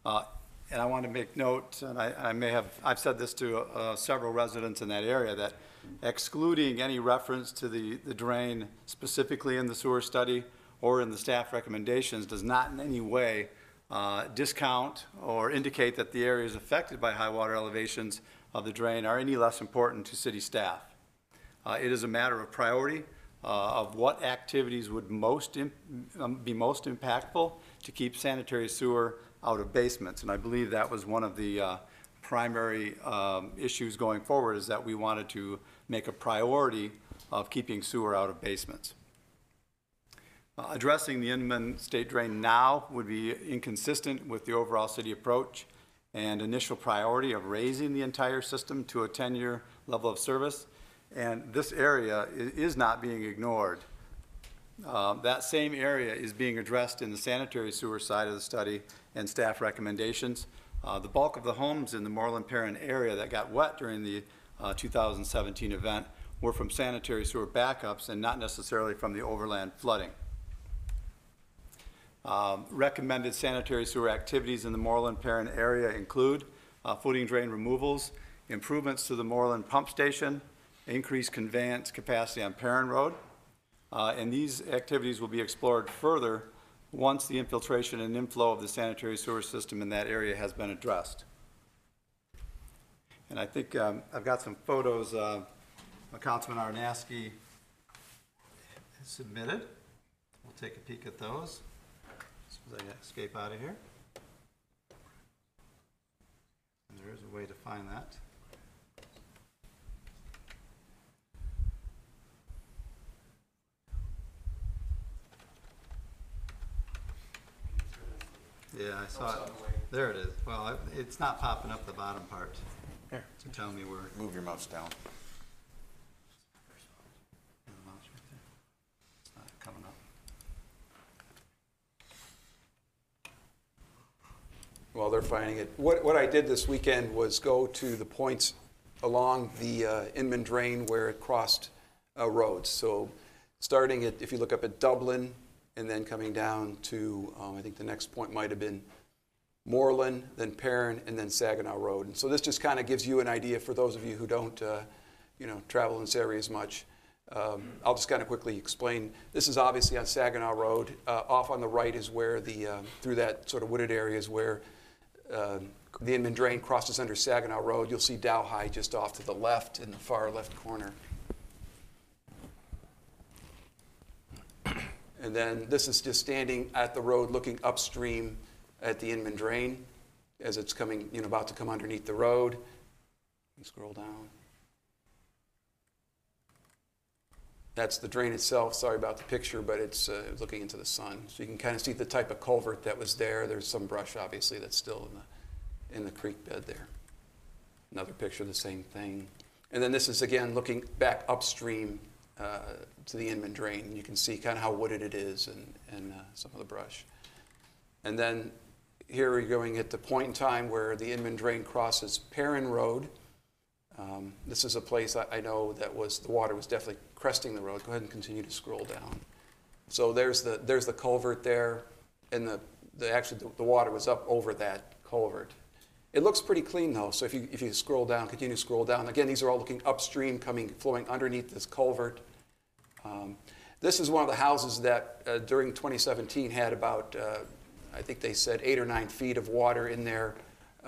Uh, And I want to make note, and I, I may have, I've said this to uh, several residents in that area, that excluding any reference to the, the drain specifically in the sewer study or in the staff recommendations does not in any way uh, discount or indicate that the areas affected by high water elevations of the drain are any less important to city staff. Uh, It is a matter of priority uh, of what activities would most, um, be most impactful to keep sanitary sewer out of basements. And I believe that was one of the uh, primary um, issues going forward, is that we wanted to make a priority of keeping sewer out of basements. Uh, Addressing the Inman State Drain now would be inconsistent with the overall city approach and initial priority of raising the entire system to a 10-year level of service. And this area is not being ignored. Uh, That same area is being addressed in the sanitary sewer side of the study and staff recommendations. Uh, The bulk of the homes in the Moreland Perrin area that got wet during the uh, 2017 event were from sanitary sewer backups and not necessarily from the overland flooding. Um, Recommended sanitary sewer activities in the Moreland Perrin area include uh, footing drain removals, improvements to the Moreland pump station, increased conveyance capacity on Perrin Road. Uh, And these activities will be explored further once the infiltration and inflow of the sanitary sewer system in that area has been addressed. And I think um, I've got some photos uh, Councilman Arnosky has submitted. We'll take a peek at those they escape out of here. And there is a way to find that. Yeah, I saw it. There it is. Well, it's not popping up the bottom part Here, to tell me where. Move your mouse down. Finding it, what, what I did this weekend was go to the points along the uh, Inman Drain where it crossed uh, roads. So starting at, if you look up at Dublin, and then coming down to, um, I think the next point might have been Moreland, then Perrin, and then Saginaw Road. And so this just kind of gives you an idea for those of you who don't, uh, you know, travel in this area as much. Um, I'll just kind of quickly explain. This is obviously on Saginaw Road. Uh, off on the right is where the, um, through that sort of wooded area is where um, the Inman Drain crosses under Saginaw Road. You'll see Dow High just off to the left in the far left corner. And then this is just standing at the road looking upstream at the Inman Drain as it's coming, you know, about to come underneath the road. Scroll down. That's the drain itself. Sorry about the picture, but it's uh, looking into the sun. So you can kind of see the type of culvert that was there. There's some brush, obviously, that's still in the, in the creek bed there. Another picture of the same thing. And then this is, again, looking back upstream uh, to the Inman Drain. You can see kind of how wooded it is and, and uh, some of the brush. And then here we're going at the point in time where the Inman Drain crosses Perrin Road. Um, this is a place I, I know that was, the water was definitely cresting the road. Go ahead and continue to scroll down. So there's the, there's the culvert there, and the, the actually, the, the water was up over that culvert. It looks pretty clean though, so if you, if you scroll down, continue to scroll down, again, these are all looking upstream, coming, flowing underneath this culvert. Um, this is one of the houses that uh, during 2017 had about, uh, I think they said eight or nine feet of water in their,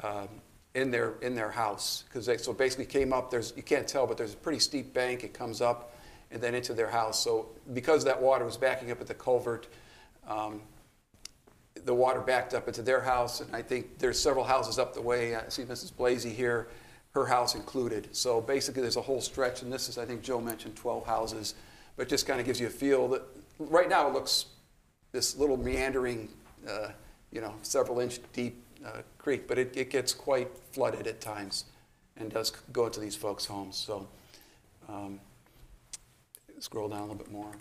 um, in their, in their house. Because they, so basically came up, there's, you can't tell, but there's a pretty steep bank, it comes up and then into their house. So because that water was backing up at the culvert, um, the water backed up into their house, and I think there's several houses up the way. I see Mrs. Blasey here, her house included. So basically, there's a whole stretch, and this is, I think Joe mentioned 12 houses, but just kind of gives you a feel that right now it looks this little meandering, uh, you know, several inch deep uh, creek, but it, it gets quite flooded at times and does go into these folks' homes. So um, scroll down a little bit more.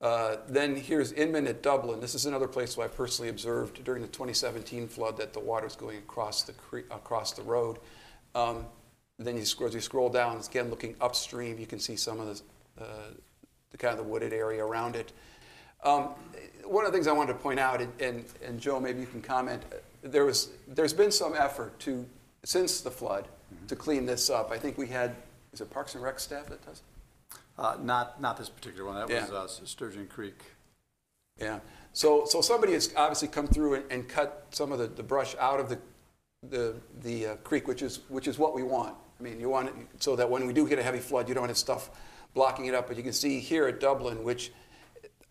Uh, then here's Inman at Dublin. This is another place where I personally observed during the 2017 flood that the water is going across the cre- across the road. Um, then you scroll, as you scroll down, it's again looking upstream. You can see some of the, uh, the kind of the wooded area around it. Um, one of the things I wanted to point out, and, and, and Joe, maybe you can comment. There was there's been some effort to since the flood to clean this up. I think we had is it Parks and Rec staff that does it? Uh, Not, not this particular one. That was uh, Sturgeon Creek. Yeah. So, so somebody has obviously come through and, and cut some of the, the brush out of the, the, the uh, creek, which is, which is what we want. I mean, you want it so that when we do get a heavy flood, you don't have stuff blocking it up. But you can see here at Dublin, which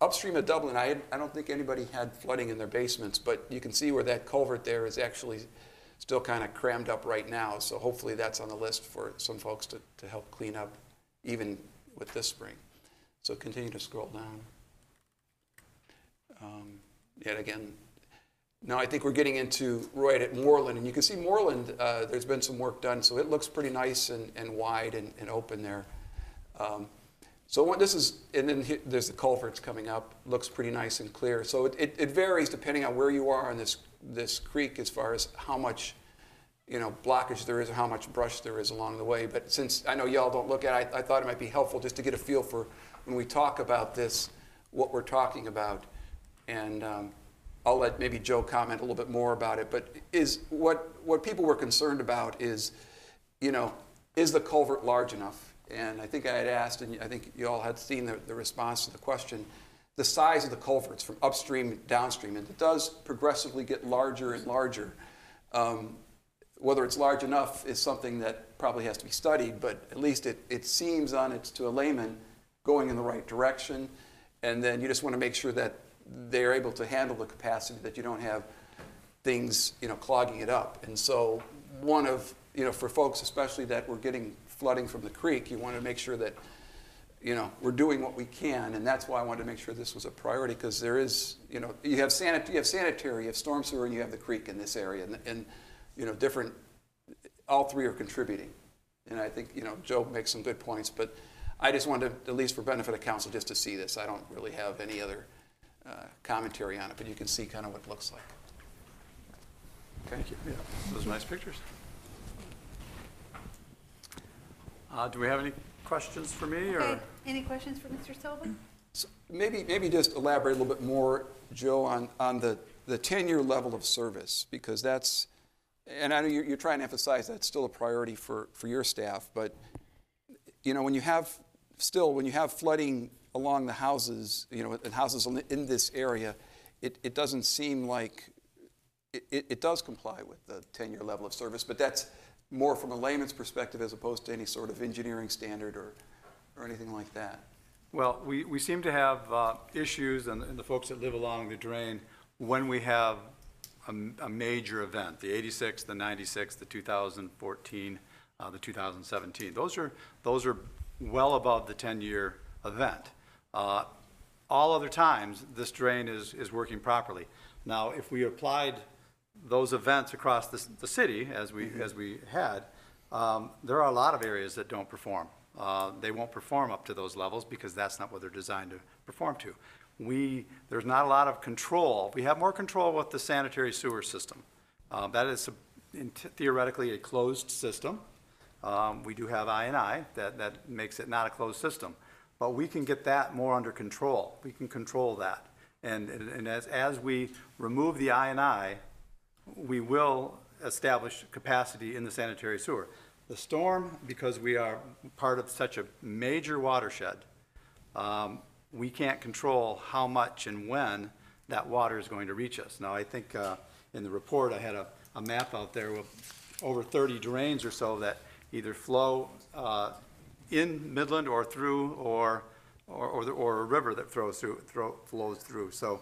upstream of Dublin, I, I don't think anybody had flooding in their basements, but you can see where that culvert there is actually still kind of crammed up right now. So hopefully that's on the list for some folks to, to help clean up, even with this spring. So continue to scroll down. Um, Yet again, now I think we're getting into right at Moreland, and you can see Moreland, uh, there's been some work done, so it looks pretty nice and, and wide and, and open there. Um, so this is, and then he- there's the culverts coming up, looks pretty nice and clear. So it, it, it varies depending on where you are on this, this creek as far as how much, you know, blockage there is or how much brush there is along the way. But since I know y'all don't look at it, I, I thought it might be helpful just to get a feel for when we talk about this, what we're talking about. And um, I'll let maybe Joe comment a little bit more about it. But is what, what people were concerned about is, you know, is the culvert large enough? And I think I had asked, and I think you all had seen the, the response to the question, the size of the culverts from upstream downstream. And it does progressively get larger and larger. Um, whether it's large enough is something that probably has to be studied, but at least it, it seems on it to a layman going in the right direction. And then you just want to make sure that they're able to handle the capacity, that you don't have things, you know, clogging it up. And so one of, you know, for folks especially that we're getting flooding from the creek, you want to make sure that, you know, we're doing what we can, and that's why I wanted to make sure this was a priority, because there is, you know, you have sanit, you have sanitary, you have storm sewer, and you have the creek in this area, and, and, you know, different, all three are contributing. And I think, you know, Joe makes some good points, but I just wanted, to, at least for benefit of council, just to see this. I don't really have any other uh, commentary on it, but you can see kind of what it looks like. Thank you. Yeah, those are nice pictures. Uh, Do we have any questions for me, or? Any questions for Mr. Silva? So Maybe, maybe just elaborate a little bit more, Joe, on, on the, the 10-year level of service, because that's, and I know you're, you're trying to emphasize that's still a priority for, for your staff, but, you know, when you have, still, when you have flooding along the houses, you know, and houses in- this area, it, it doesn't seem like, it, it it does comply with the 10-year level of service, but that's more from a layman's perspective as opposed to any sort of engineering standard or, or anything like that. Well, we, we seem to have uh, issues, and and the folks that live along the drain, when we have a, a major event, the 86, the 96, the 2014, uh, the 2017. Those are, those are well above the 10-year event. Uh, All other times, this drain is, is working properly. Now, if we applied those events across the, the city, as we, as we had, um, there are a lot of areas that don't perform. Uh, They won't perform up to those levels because that's not what they're designed to perform to. We, there's not a lot of control. We have more control with the sanitary sewer system. Uh, That is a- theoretically a closed system. Um, We do have I and I, that, that makes it not a closed system. But we can get that more under control. We can control that. And, and as, as we remove the I and I, we will establish capacity in the sanitary sewer. The storm, because we are part of such a major watershed, um, we can't control how much and when that water is going to reach us. Now, I think uh, in the report, I had a, a map out there with over 30 drains or so that either flow uh, in Midland or through, or, or, or the- or a river that through, throw, flows through. So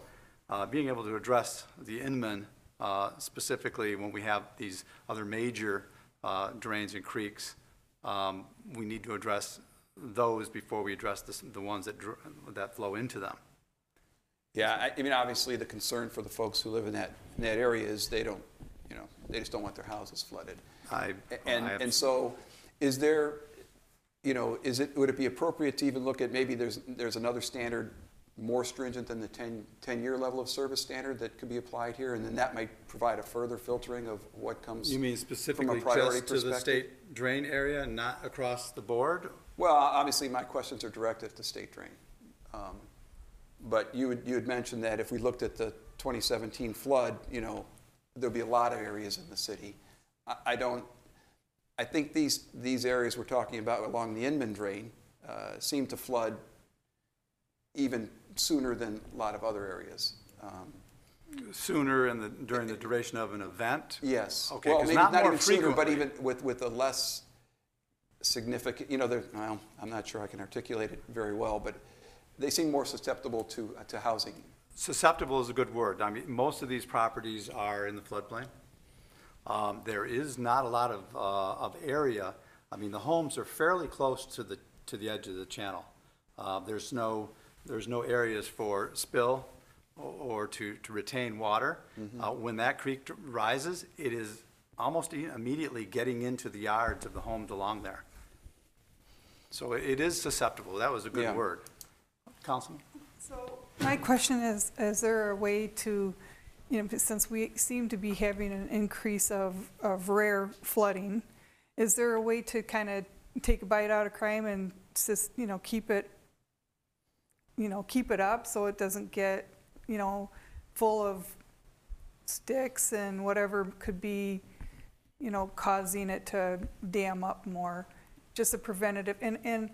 uh, being able to address the Inman uh, specifically when we have these other major uh, drains and creeks, um, we need to address those before we address the, the ones that, that flow into them. Yeah, I, I mean, obviously, the concern for the folks who live in that, in that area is they don't, you know, they just don't want their houses flooded. I, And, I have- and so, is there, you know, is it, would it be appropriate to even look at, maybe there's, there's another standard more stringent than the 10, 10-year level of service standard that could be applied here? And then that might provide a further filtering of what comes You mean from specifically a priority just to the state drain area, and not across the board? Well, obviously, my questions are directed to state drain. Um, But you had, you had mentioned that if we looked at the 2017 flood, you know, there'll be a lot of areas in the city. I, I don't, I think these, these areas we're talking about along the Inman Drain uh, seem to flood even sooner than a lot of other areas. Um, Sooner in the, during the duration of an event? Yes. Okay, Well, 'cause maybe not more even sooner, But frequently. even with, with a less significant, you know, well, I'm not sure I can articulate it very well, but they seem more susceptible to, to housing. Susceptible is a good word. I mean, most of these properties are in the floodplain. Um, There is not a lot of, uh, of area. I mean, the homes are fairly close to the, to the edge of the channel. Uh, There's no, there's no areas for spill or to, to retain water. Uh, When that creek rises, it is almost immediately getting into the yards of the homes along there. So it is susceptible. That was a Yeah. good word. Councilman? So my question is, is there a way to, you know, since we seem to be having an increase of, of rare flooding, is there a way to kind of take a bite out of crime and just, you know, keep it, you know, keep it up so it doesn't get, you know, full of sticks and whatever could be, you know, causing it to dam up more? Just a preventative, and, and,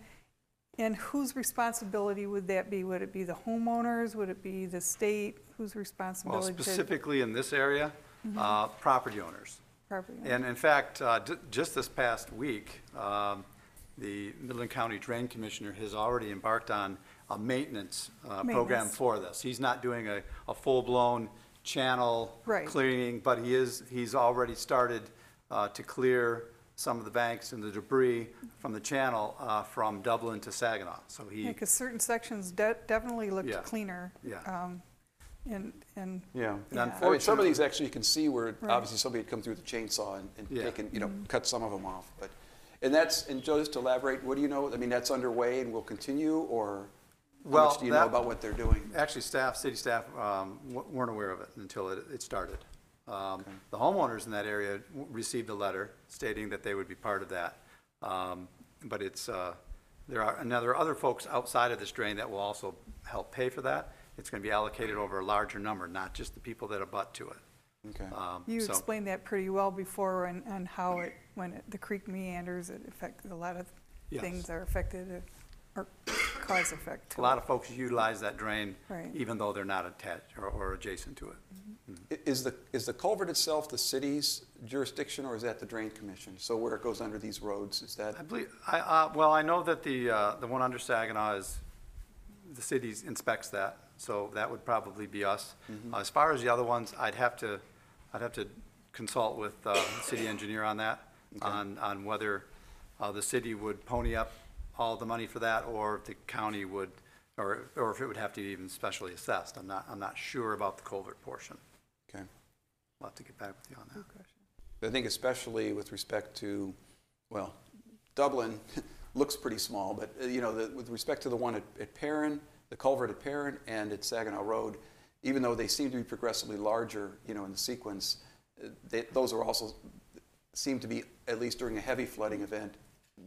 and whose responsibility would that be? Would it be the homeowners? Would it be the state? Whose Well, responsibility? to- specifically in this area, Mhm. uh, property owners. Property owners. And in fact, uh, ju- just this past week, um, the Midland County Drain Commissioner has already embarked on a maintenance uh, program Maintenance. for this. He's not doing a, a full-blown channel Right. cleaning, but he is, he's already started uh, to clear some of the banks and the debris from the channel uh, from Dublin to Saginaw. So he, because certain sections de- definitely Yeah. looked cleaner. Yeah. um, And, and. Yeah. Yeah. I mean, some of these actually you can see where Right. obviously somebody had come through with a chainsaw and, and Yeah. taken, you know, Mm-hmm. cut some of them off. But, and that's, and Joe, just to elaborate, what do you know? I mean, that's underway and will continue or how Well, much do you know about what they're doing? actually, staff, city staff um, w- weren't aware of it until it it started. Um, The homeowners in that area w- received a letter stating that they would be part of that. Um, But it's, uh, there are, now there are other folks outside of this drain that will also help pay for that. It's going to be allocated over a larger number, not just the people that abut to it. Okay. Um, You so- explained that pretty well before on, on how it, when it- the creek meanders, it affects, a lot of Yes. things are affected uh, or cause effect. A lot of folks utilize that drain, Right. even though they're not attached or- or adjacent to it. I- Is the, is the culvert itself the city's jurisdiction or is that the drain commission? So where it goes under these roads, is that? I believe, I, uh, well, I know that the, uh, the one under Saginaw is, the city inspects that, so that would probably be us. Mhm. Uh, As far as the other ones, I'd have to, I'd have to consult with, uh, the city engineer on that, on, on whether, uh, the city would pony up all the money for that, or if the county would, or, or if it would have to be even specially assessed. I'm not, I'm not sure about the culvert portion. Okay. We'll have to get back with you on that. Question. I think especially with respect to, well, Dublin looks pretty small, but, uh, you know, the- with respect to the one at at Perrine, the culvert at Perrine and at Saginaw Road, even though they seem to be progressively larger, you know, in the sequence, uh, they- those are also, seem to be, at least during a heavy flooding event,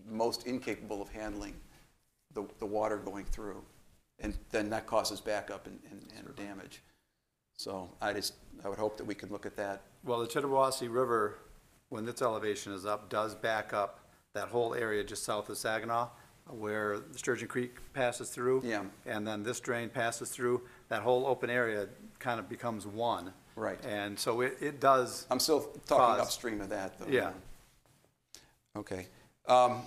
most incapable of handling the, the water going through. And then that causes backup and, and- and damage. So I just, I would hope that we could look at that Well, the Tittabawassee River, when its elevation is up, does back up that whole area just south of Saginaw, where the Sturgeon Creek passes through. Yeah. And then this drain passes through, that whole open area kind of becomes one. Right. And so it, it does. I'm still talking cause- upstream of that, though. Yeah. Okay. Um,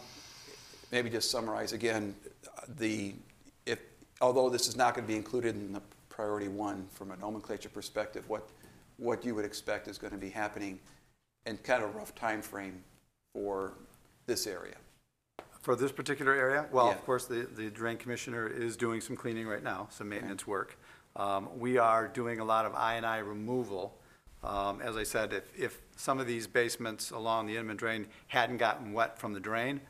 Maybe just summarize again, the, if, although this is not going to be included in the priority one from a nomenclature perspective, what, what you would expect is going to be happening and kind of a rough time frame for this area. For this particular area, well, Yeah. of course, the, the drain commissioner is doing some cleaning right now, some maintenance work. Um, we are doing a lot of I and I removal. Um, as I said, if, if some of these basements along the Inman drain hadn't gotten wet from the drain,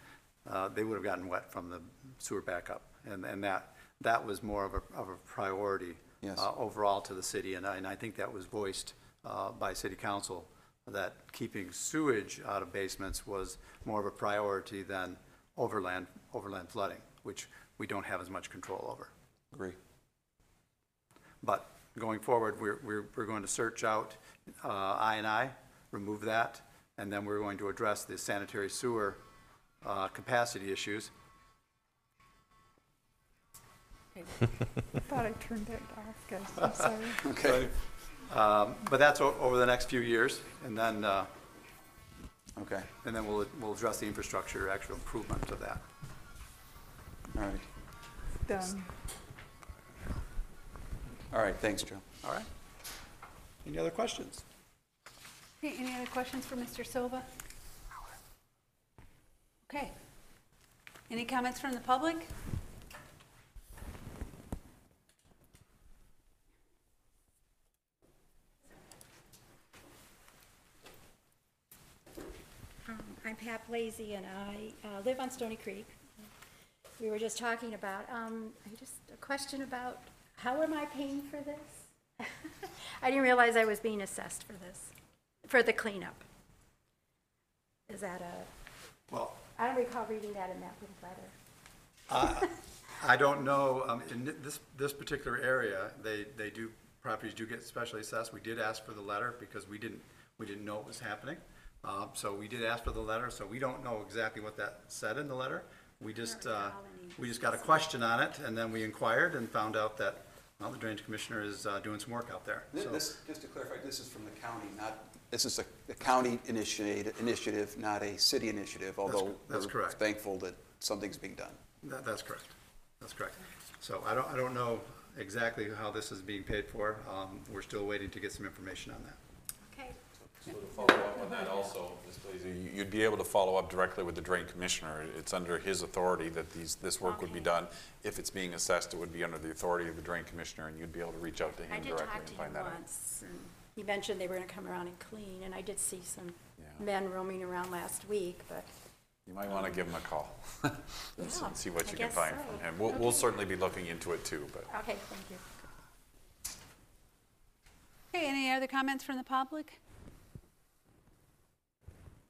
uh, they would have gotten wet from the sewer backup. And, and that, that was more of a, of a priority Yes. uh, overall to the city. And I, and I think that was voiced uh, by city council, that keeping sewage out of basements was more of a priority than overland, overland flooding, which we don't have as much control over. Agree. But going forward, we're, we're, we're going to search out uh, I and I, remove that, and then we're going to address the sanitary sewer uh, capacity issues. I Thought I turned that off, guys, I'm sorry. Okay. Um, But that's o- over the next few years, and then, uh, Okay. and then we'll, we'll address the infrastructure, actual improvement of that. All right. Done. All right, thanks, Joe. All right. Any other questions? Okay, any other questions for Mr. Silva? Okay. Any comments from the public? Um, I'm Pat Blazy, and I uh, live on Stony Creek. We were just talking about, um, I just, a question about, how am I paying for this? I didn't realize I was being assessed for this, for the cleanup. Is that a, Well, I don't recall reading that in that little letter. I I don't know, um, in this, this particular area, they, they do, properties do get specially assessed. We did ask for the letter because we didn't, we didn't know it was happening. Uh, So we did ask for the letter, so we don't know exactly what that said in the letter. We just, uh, we just got a question on it, and then we inquired and found out that, well, the drainage commissioner is uh, doing some work out there. So- This, just to clarify, this is from the county, not, this is a a county initiated, initiative, not a city initiative, although that's we're correct. thankful that something's being done. That, that's correct. That's correct. So I don't, I don't know exactly how this is being paid for. Um, We're still waiting to get some information on that. Okay. So to follow up on that also, Ms. Blazy, you- you'd be able to follow up directly with the drain commissioner. It's under his authority that these, this work would be done. If it's being assessed, it would be under the authority of the drain commissioner, and you'd be able to reach out to I him did directly talk and to find that out. once, and he mentioned they were gonna come around and clean, and I did see some men roaming around last week, but You might want to give him a call. and see- Yeah, See what I you can guess find so. from him. We'll, we'll certainly be looking into it too, but. Okay, thank you. Okay, any other comments from the public?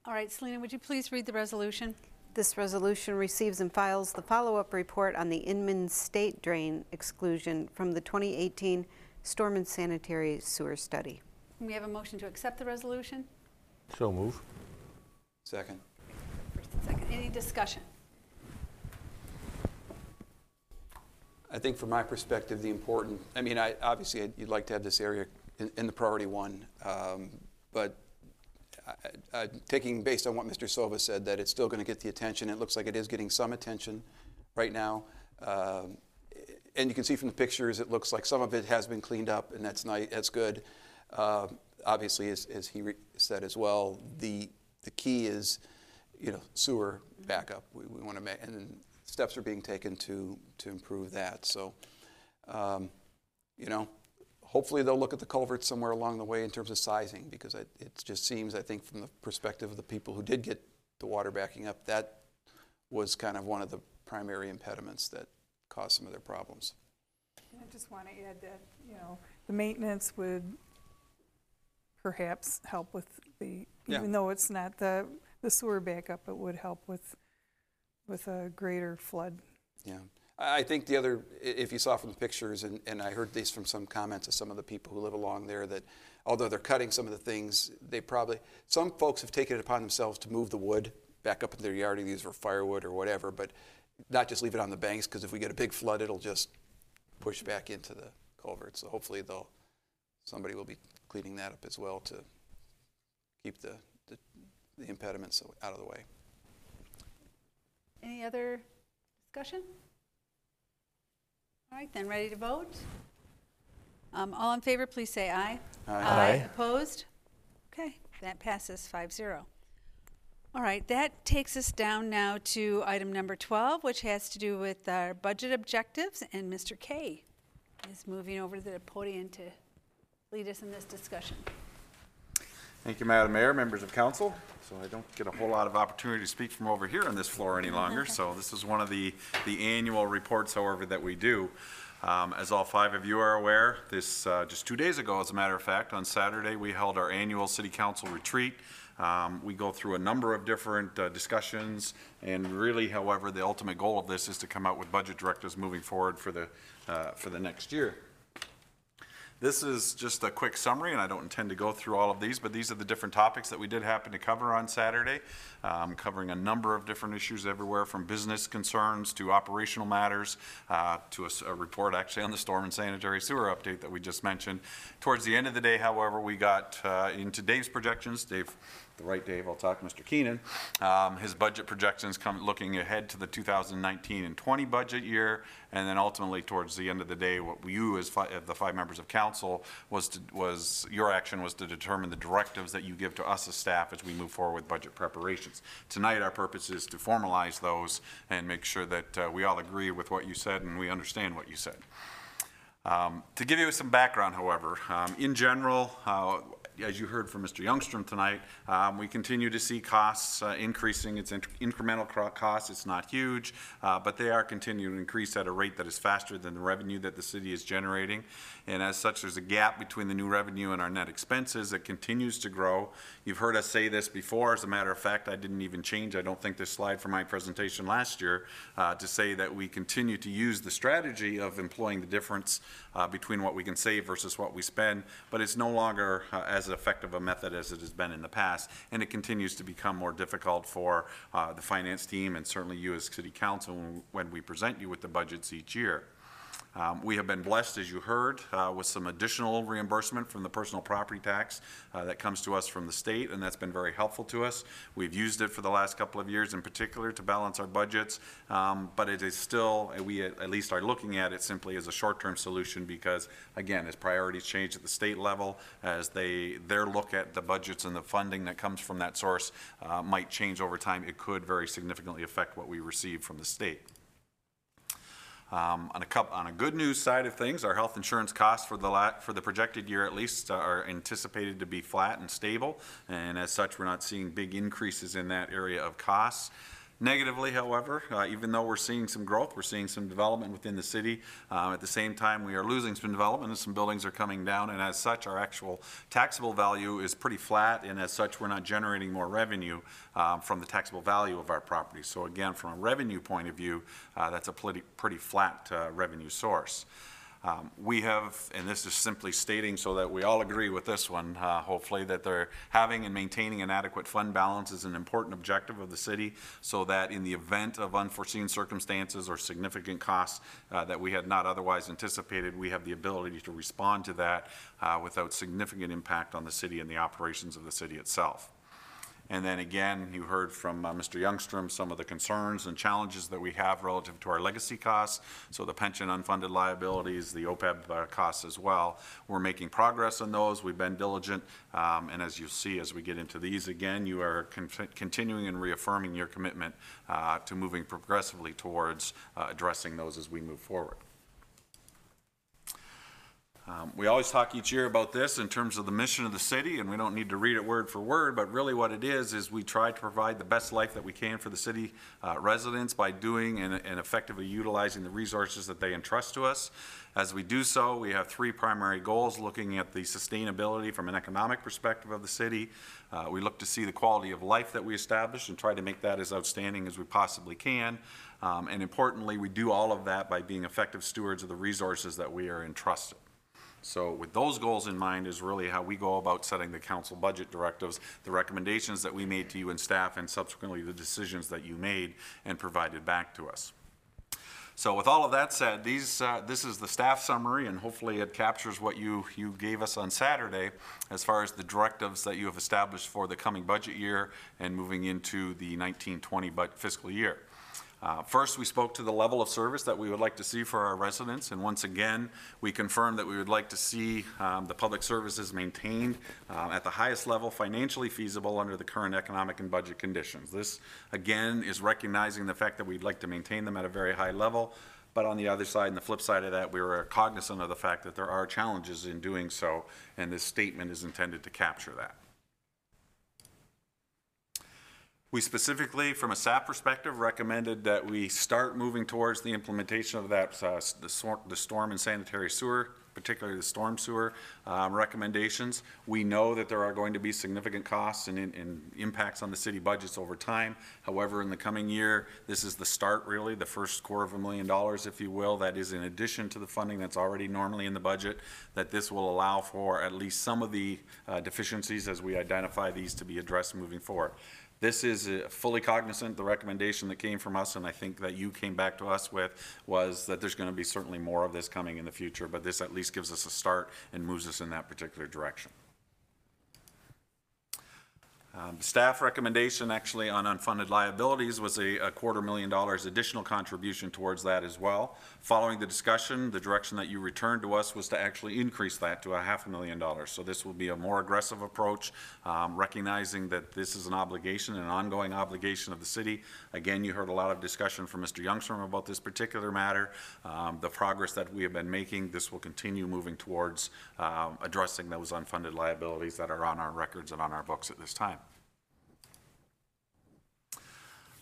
All right, Selena, would you please read the resolution? This resolution receives and files the follow-up report on the Inman State Drain exclusion from the 2018 Storm and Sanitary Sewer Study. We have a motion to accept the resolution? So move. Second. First and second. Any discussion? I think from my perspective, the important, I mean, I, obviously, I'd- you'd like to have this area in, in the priority one, um, but I- taking, based on what Mr. Silva said, that it's still going to get the attention, it looks like it is getting some attention right now. Um, And you can see from the pictures, it looks like some of it has been cleaned up, and that's nice, that's good. Uh, Obviously, as, as he said as well, the, the key is, you know, sewer backup. We, we want to make, and steps are being taken to, to improve that. So, um, you know, hopefully they'll look at the culverts somewhere along the way in terms of sizing, because it, it just seems, I think, from the perspective of the people who did get the water backing up, that was kind of one of the primary impediments that caused some of their problems. I just want to add that, you know, the maintenance would perhaps help with the, Yeah. even though it's not the, the sewer backup, it would help with, with a greater flood. Yeah. I think the other, if you saw from the pictures, and, and I heard these from some comments of some of the people who live along there, that although they're cutting some of the things, they probably, some folks have taken it upon themselves to move the wood back up in their yard, either for firewood or whatever, but not just leave it on the banks, because if we get a big flood, it'll just push back into the culvert. So hopefully they'll, somebody will be cleaning that up as well to keep the, the the impediments out of the way. Any other discussion? All right, then, ready to vote? Um, All in favor, please say aye. Aye. Aye. Opposed? Okay, that passes 5-0. All right, that takes us down now to item number 12, which has to do with our budget objectives, and Mr. Kaye is moving over to the podium to lead us in this discussion. Thank you, Madam Mayor, members of council. So I don't get a whole lot of opportunity to speak from over here on this floor any longer. So this is one of the, the annual reports, however, that we do. Um, As all five of you are aware, this, uh, just two days ago, as a matter of fact, on Saturday, we held our annual city council retreat. Um, We go through a number of different uh, discussions, and really, however, the ultimate goal of this is to come out with budget directives moving forward for the, uh, for the next year. This is just a quick summary, and I don't intend to go through all of these, but these are the different topics that we did happen to cover on Saturday, um, covering a number of different issues everywhere from business concerns to operational matters, uh, to a report actually on the storm and sanitary sewer update that we just mentioned. Towards the end of the day, however, we got uh, into Dave's projections. Dave, the right Dave, I'll talk to Mr. Keenan. Um, his budget projections come looking ahead to the 2019 and 20 budget year, and then ultimately towards the end of the day, what you as fi- uh, the five members of council was to, was your action was to determine the directives that you give to us as staff as we move forward with budget preparations. Tonight, our purpose is to formalize those and make sure that uh, we all agree with what you said and we understand what you said. Um, To give you some background, however, um, in general, uh, as you heard from Mr. Youngstrom tonight, um, we continue to see costs uh, increasing. It's inc- incremental costs, it's not huge, uh, but they are continuing to increase at a rate that is faster than the revenue that the city is generating. And as such, there's a gap between the new revenue and our net expenses that continues to grow. You've heard us say this before. As a matter of fact, I didn't even change, I don't think, this slide from my presentation last year uh, to say that we continue to use the strategy of employing the difference uh, between what we can save versus what we spend, but it's no longer uh, as effective a method as it has been in the past, and it continues to become more difficult for uh, the finance team and certainly you as city council when- when we present you with the budgets each year. Um, We have been blessed, as you heard, uh, with some additional reimbursement from the personal property tax uh, that comes to us from the state, and that's been very helpful to us. We've used it for the last couple of years in particular to balance our budgets, um, but it is still, we at least are looking at it simply as a short-term solution because, again, as priorities change at the state level, as they, their look at the budgets and the funding that comes from that source uh, might change over time, it could very significantly affect what we receive from the state. Um, On a coup on a good news side of things, our health insurance costs for the la, for the projected year at least are anticipated to be flat and stable. And as such, we're not seeing big increases in that area of costs. Negatively, however, uh, even though we're seeing some growth, we're seeing some development within the city. Uh, at the same time, we are losing some development and some buildings are coming down. And as such, our actual taxable value is pretty flat. And as such, we're not generating more revenue um, from the taxable value of our property. So again, from a revenue point of view, uh, that's a pretty, pretty flat uh, revenue source. Um, We have, and this is simply stating so that we all agree with this one, uh, hopefully, that they're having and maintaining an adequate fund balance is an important objective of the city, so that in the event of unforeseen circumstances or significant costs uh, that we had not otherwise anticipated, we have the ability to respond to that uh, without significant impact on the city and the operations of the city itself. And then again, you heard from uh, Mr. Youngstrom some of the concerns and challenges that we have relative to our legacy costs. So the pension unfunded liabilities, the OPEB uh, costs as well. We're making progress on those. We've been diligent. Um, and as you'll see, as we get into these again, you are con- continuing and reaffirming your commitment uh, to moving progressively towards uh, addressing those as we move forward. Um, We always talk each year about this in terms of the mission of the city, and we don't need to read it word for word, but really what it is, is we try to provide the best life that we can for the city uh, residents by doing and and effectively utilizing the resources that they entrust to us. As we do so, we have three primary goals, looking at the sustainability from an economic perspective of the city. Uh, We look to see the quality of life that we establish and try to make that as outstanding as we possibly can. Um, And importantly, we do all of that by being effective stewards of the resources that we are entrusted. So with those goals in mind is really how we go about setting the council budget directives, the recommendations that we made to you and staff, and subsequently the decisions that you made and provided back to us. So with all of that said, these, uh, this is the staff summary, and hopefully it captures what you, you gave us on Saturday as far as the directives that you have established for the coming budget year and moving into the 1920 bud- fiscal year. Uh, First, we spoke to the level of service that we would like to see for our residents, and once again, we confirmed that we would like to see um, the public services maintained uh, at the highest level financially feasible under the current economic and budget conditions. This, again, is recognizing the fact that we'd like to maintain them at a very high level, but on the other side and the flip side of that, we were cognizant of the fact that there are challenges in doing so, and this statement is intended to capture that. We specifically, from a SAP perspective, recommended that we start moving towards the implementation of that, uh, the the storm and sanitary sewer, particularly the storm sewer um, recommendations. We know that there are going to be significant costs and, and impacts on the city budgets over time. However, in the coming year, this is the start, really, the first quarter of a million dollars, if you will. That is in addition to the funding that's already normally in the budget, that this will allow for at least some of the uh, deficiencies as we identify these to be addressed moving forward. This is uh, fully cognizant, the recommendation that came from us, and I think that you came back to us with, was that there's going to be certainly more of this coming in the future, but this at least gives us a start and moves us in that particular direction. Um, Staff recommendation actually on unfunded liabilities was a a quarter million dollars additional contribution towards that as well. Following the discussion, the direction that you returned to us was to actually increase that to a half a million dollars. So this will be a more aggressive approach, um, recognizing that this is an obligation, an ongoing obligation of the city. Again, you heard a lot of discussion from Mr. Youngstrom about this particular matter. Um, The progress that we have been making, this will continue moving towards um, addressing those unfunded liabilities that are on our records and on our books at this time.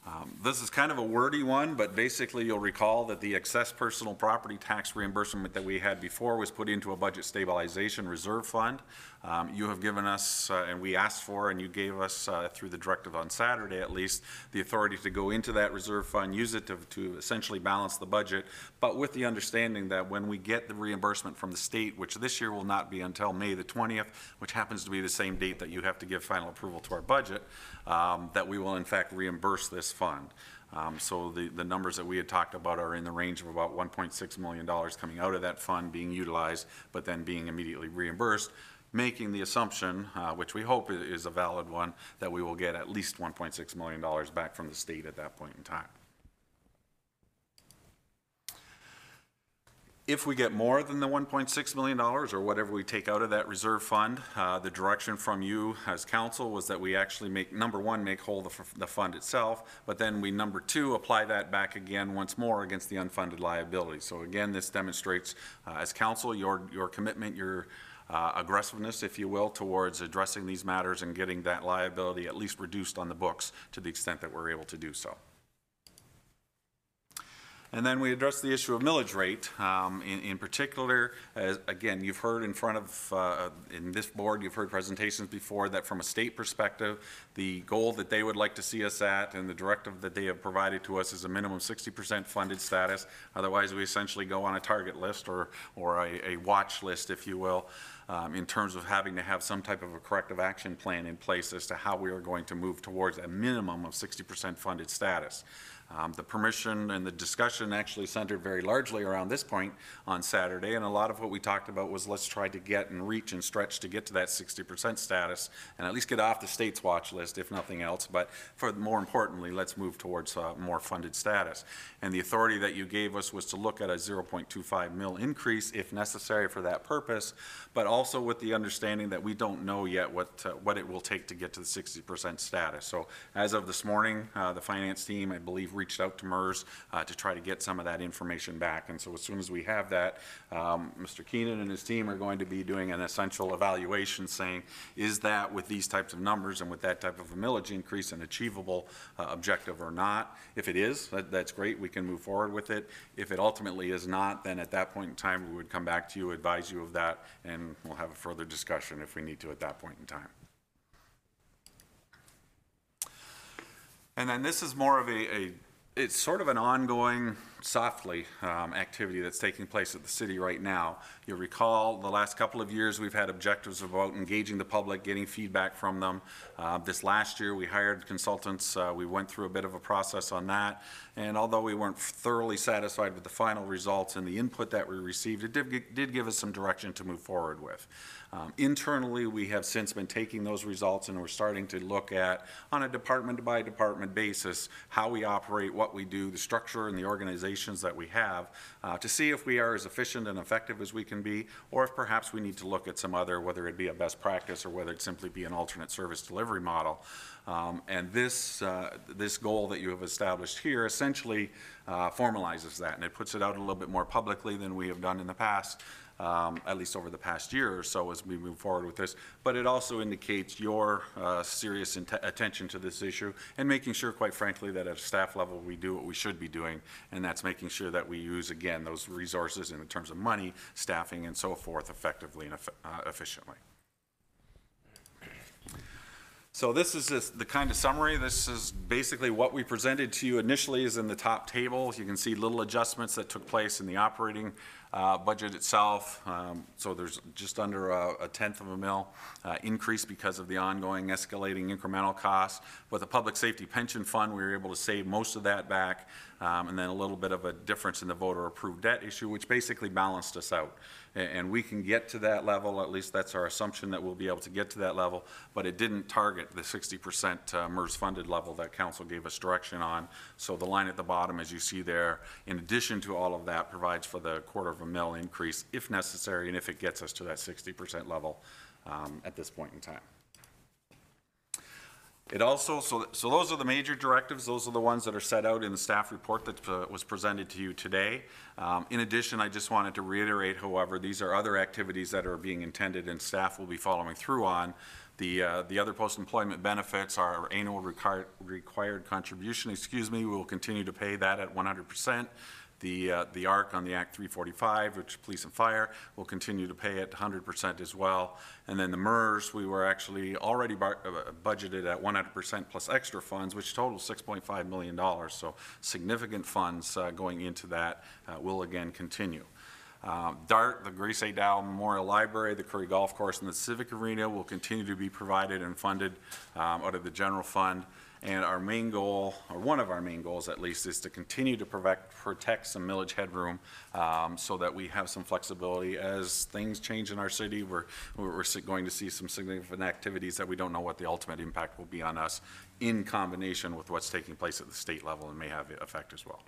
Um, This is kind of a wordy one, but basically you'll recall that the excess personal property tax reimbursement that we had before was put into a budget stabilization reserve fund. Um, You have given us, uh, and we asked for, and you gave us, uh, through the directive on Saturday at least, the authority to go into that reserve fund, use it to, to essentially balance the budget, but with the understanding that when we get the reimbursement from the state, which this year will not be until May the 20th, which happens to be the same date that you have to give final approval to our budget, um, that we will in fact reimburse this fund. Um, So the, the numbers that we had talked about are in the range of about $1.6 million coming out of that fund, being utilized, but then being immediately reimbursed, making the assumption, uh, which we hope is a valid one, that we will get at least $1.6 million back from the state at that point in time. If we get more than the $1.6 million, or whatever we take out of that reserve fund, uh, the direction from you as council was that we actually make, number one, make whole the, the fund itself, but then we, number two, apply that back again once more against the unfunded liability. So again, this demonstrates, uh, as council, your, your commitment, your uh, aggressiveness, if you will, towards addressing these matters and getting that liability at least reduced on the books to the extent that we're able to do so. And then we address the issue of millage rate. Um, in, in particular, as, again, you've heard in front of, uh, in this board, you've heard presentations before that from a state perspective, the goal that they would like to see us at and the directive that they have provided to us is a minimum 60% funded status. Otherwise, we essentially go on a target list or, or a, a watch list, if you will, um, in terms of having to have some type of a corrective action plan in place as to how we are going to move towards a minimum of 60% funded status. Um, The permission and the discussion actually centered very largely around this point on Saturday, and a lot of what we talked about was let's try to get and reach and stretch to get to that 60% status, and at least get off the state's watch list, if nothing else, but for, more importantly, let's move towards uh, more funded status. And the authority that you gave us was to look at a 0.25 mil increase if necessary for that purpose, but also with the understanding that we don't know yet what, uh, what it will take to get to the 60% status. So as of this morning, uh, the finance team, I believe, reached out to MERS uh, to try to get some of that information back. And so as soon as we have that, um, Mr. Keenan and his team are going to be doing an essential evaluation saying, is that with these types of numbers and with that type of a millage increase an achievable uh, objective or not? If it is, that, that's great, we can move forward with it. If it ultimately is not, then at that point in time, we would come back to you, advise you of that, and we'll have a further discussion if we need to at that point in time. And then this is more of a, a it's sort of an ongoing, softly, um, activity that's taking place at the city right now. You'll recall the last couple of years, we've had objectives about engaging the public, getting feedback from them. Uh, this last year, we hired consultants. Uh, we went through a bit of a process on that. And although we weren't thoroughly satisfied with the final results and the input that we received, it did, did give us some direction to move forward with. Um, Internally, we have since been taking those results and we're starting to look at, on a department-by-department basis, how we operate, what we do, the structure and the organizations that we have, uh, to see if we are as efficient and effective as we can be, or if perhaps we need to look at some other, whether it be a best practice or whether it simply be an alternate service delivery model. Um, And this, uh, this goal that you have established here essentially uh, formalizes that, and it puts it out a little bit more publicly than we have done in the past, um, at least over the past year or so as we move forward with this. But it also indicates your uh, serious attention to this issue and making sure, quite frankly, that at a staff level, we do what we should be doing, and that's making sure that we use, again, those resources in terms of money, staffing, and so forth effectively and uh, efficiently. So this is just the kind of summary. This is basically what we presented to you initially is in the top table. You can see little adjustments that took place in the operating uh, budget itself. Um, So there's just under a a tenth of a mil uh, increase because of the ongoing escalating incremental costs. With the public safety pension fund, we were able to save most of that back, um, and then a little bit of a difference in the voter-approved debt issue, which basically balanced us out. And we can get to that level, at least that's our assumption that we'll be able to get to that level, but it didn't target the 60% uh, MERS funded level that council gave us direction on. So the line at the bottom, as you see there, in addition to all of that, provides for the quarter of a mil increase if necessary and if it gets us to that 60% level um, at this point in time. It also, so, so those are the major directives, those are the ones that are set out in the staff report that uh, was presented to you today. Um, In addition, I just wanted to reiterate, however, these are other activities that are being intended and staff will be following through on. The, uh, the other post-employment benefits, our annual required, contribution, excuse me, we will continue to pay that at one hundred percent. The, uh, the ARC on the Act 345, which police and fire, will continue to pay at 100% as well. And then the MERS, we were actually already bar- uh, budgeted at 100% plus extra funds, which totals $6.5 million. So significant funds uh, going into that uh, will again continue. Um, DART, the Grace A. Dow Memorial Library, the Currie Golf Course, and the Civic Arena will continue to be provided and funded um, out of the general fund. And our main goal, or one of our main goals at least, is to continue to protect, protect some millage headroom um, so that we have some flexibility as things change in our city. We're, we're going to see some significant activities that we don't know what the ultimate impact will be on us in combination with what's taking place at the state level and may have effect as well.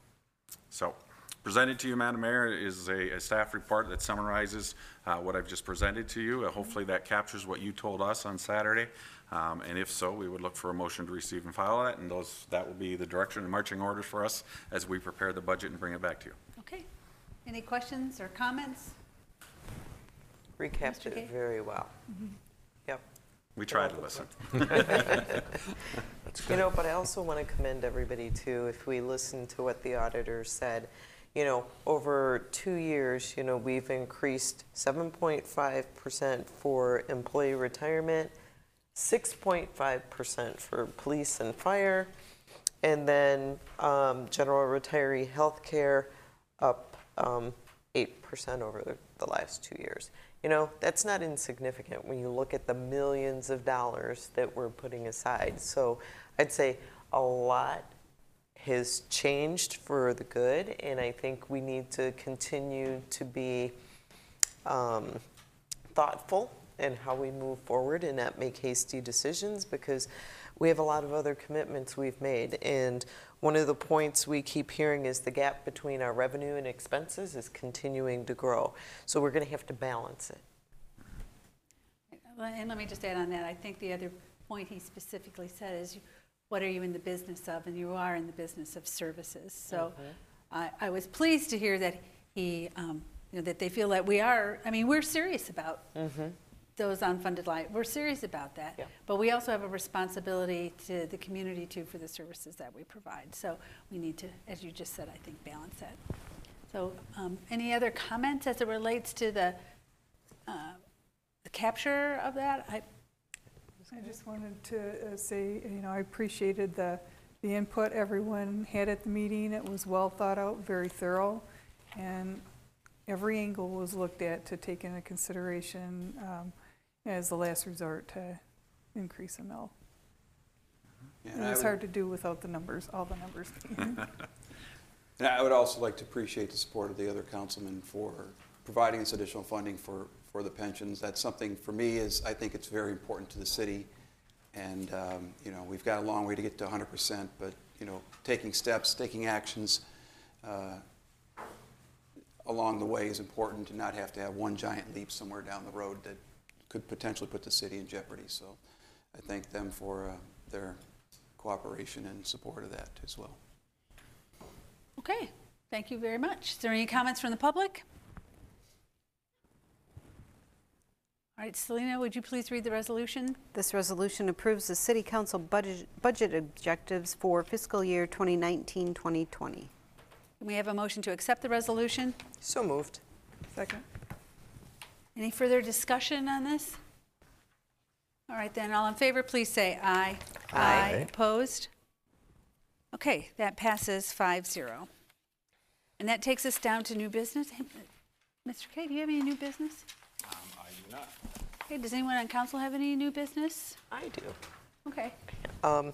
So, presented to you, Madam Mayor, is a, a staff report that summarizes uh, what I've just presented to you. Uh, Hopefully that captures what you told us on Saturday. Um, And if so, we would look for a motion to receive and file that, and those, that will be the direction and marching orders for us as we prepare the budget and bring it back to you. Okay. Any questions or comments? Recapped Mr. Kaye? it very well. Yep. We try to listen. You know, but I also want to commend everybody too, if we listen to what the auditor said. You know, over two years, you know, we've increased 7.5% for employee retirement, 6.5% for police and fire, and then um, general retiree health care up um, 8% over the, last two years. You know, that's not insignificant when you look at the millions of dollars that we're putting aside. So I'd say a lot has changed for the good, and I think we need to continue to be um, thoughtful in how we move forward and not make hasty decisions because we have a lot of other commitments we've made. And one of the points we keep hearing is the gap between our revenue and expenses is continuing to grow. So we're going to have to balance it. And let me just add on that, I think the other point he specifically said is, what are you in the business of? And you are in the business of services. So I, I was pleased to hear that he, um, you know, that they feel that we are, I mean, we're serious about those unfunded li, we're serious about that. But we also have a responsibility to the community too for the services that we provide. So we need to, as you just said, I think, balance that. So um, any other comments as it relates to the, uh, the capture of that? I, I just wanted to uh, say, you know, I appreciated the, the input everyone had at the meeting. It was well thought out, very thorough, and every angle was looked at to take into consideration um, as the last resort to increase a mill. Yeah, And and I it's would- hard to do without the numbers, all the numbers. And I would also like to appreciate the support of the other councilmen for providing this additional funding for, for the pensions. That's something, for me, is, I think it's very important to the city. And, um, you know, we've got a long way to get to 100%, but, you know, taking steps, taking actions uh, along the way is important to not have to have one giant leap somewhere down the road that could potentially put the city in jeopardy. So I thank them for uh, their cooperation and support of that as well. Okay, thank you very much. Is there any comments from the public? All right, Selena, would you please read the resolution? This resolution approves the city council budget, budget objectives for fiscal year 2019-2020. Can we have a motion to accept the resolution? So moved. Second. Any further discussion on this? All right, then, all in favor, please say aye. Aye. Opposed? Okay, that passes 5-0. And that takes us down to new business. Hey, Mr. Kaye, do you have any new business? I do not. Okay, does anyone on council have any new business? I do. Okay. Um,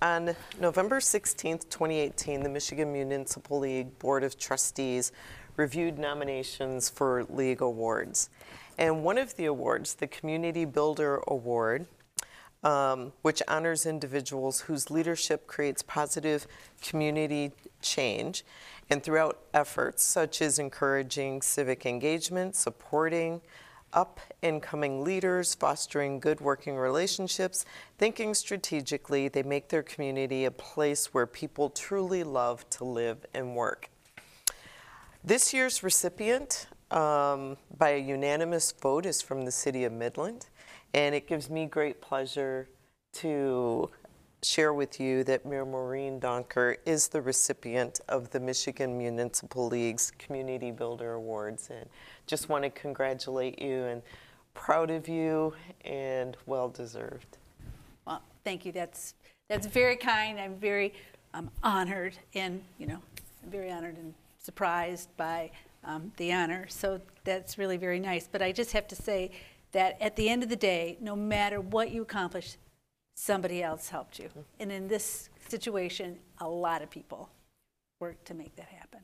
On November 16th, 2018, the Michigan Municipal League Board of Trustees reviewed nominations for league awards. And one of the awards, the Community Builder Award, um, which honors individuals whose leadership creates positive community change and throughout efforts such as encouraging civic engagement, supporting up and coming leaders, fostering good working relationships, thinking strategically, they make their community a place where people truly love to live and work. This year's recipient, um, by a unanimous vote, is from the city of Midland, and it gives me great pleasure to share with you that Mayor Maureen Donker is the recipient of the Michigan Municipal League's Community Builder Awards, and just want to congratulate you and proud of you and well deserved. Well, thank you. That's, that's very kind. I'm very um, honored and, you know, very honored and surprised by um, the honor. So that's really very nice. But I just have to say that at the end of the day, no matter what you accomplish, somebody else helped you. And in this situation, a lot of people worked to make that happen.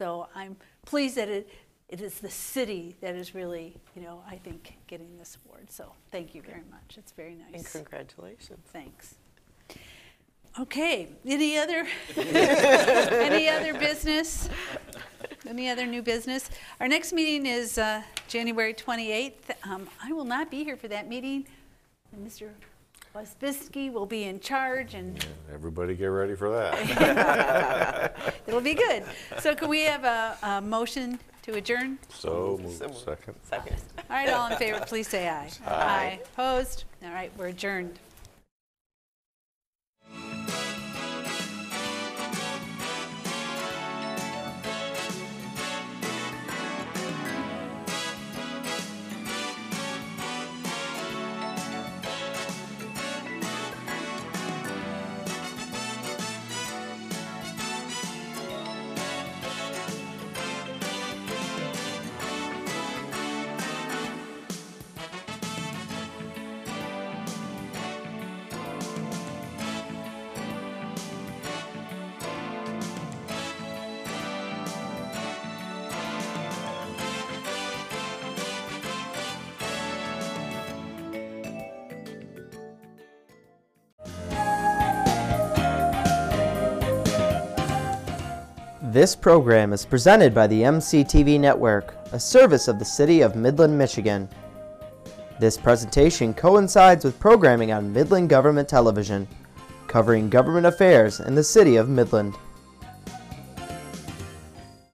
So I'm pleased that it, it is the city that is really, you know, I think, getting this award. So thank you very much. It's very nice. And congratulations. Thanks. Okay, any other, any other business? Any other new business? Our next meeting is uh, January 28th. Um, I will not be here for that meeting. And Mr. Wazbinski will be in charge and Everybody get ready for that. it'll be good. So can we have a, a motion to adjourn? So moved. Second. Second. All right, all in favor, please say aye. Aye. Opposed? All right, we're adjourned. This program is presented by the MCTV Network, a service of the City of Midland, Michigan. This presentation coincides with programming on Midland Government Television, covering government affairs in the City of Midland.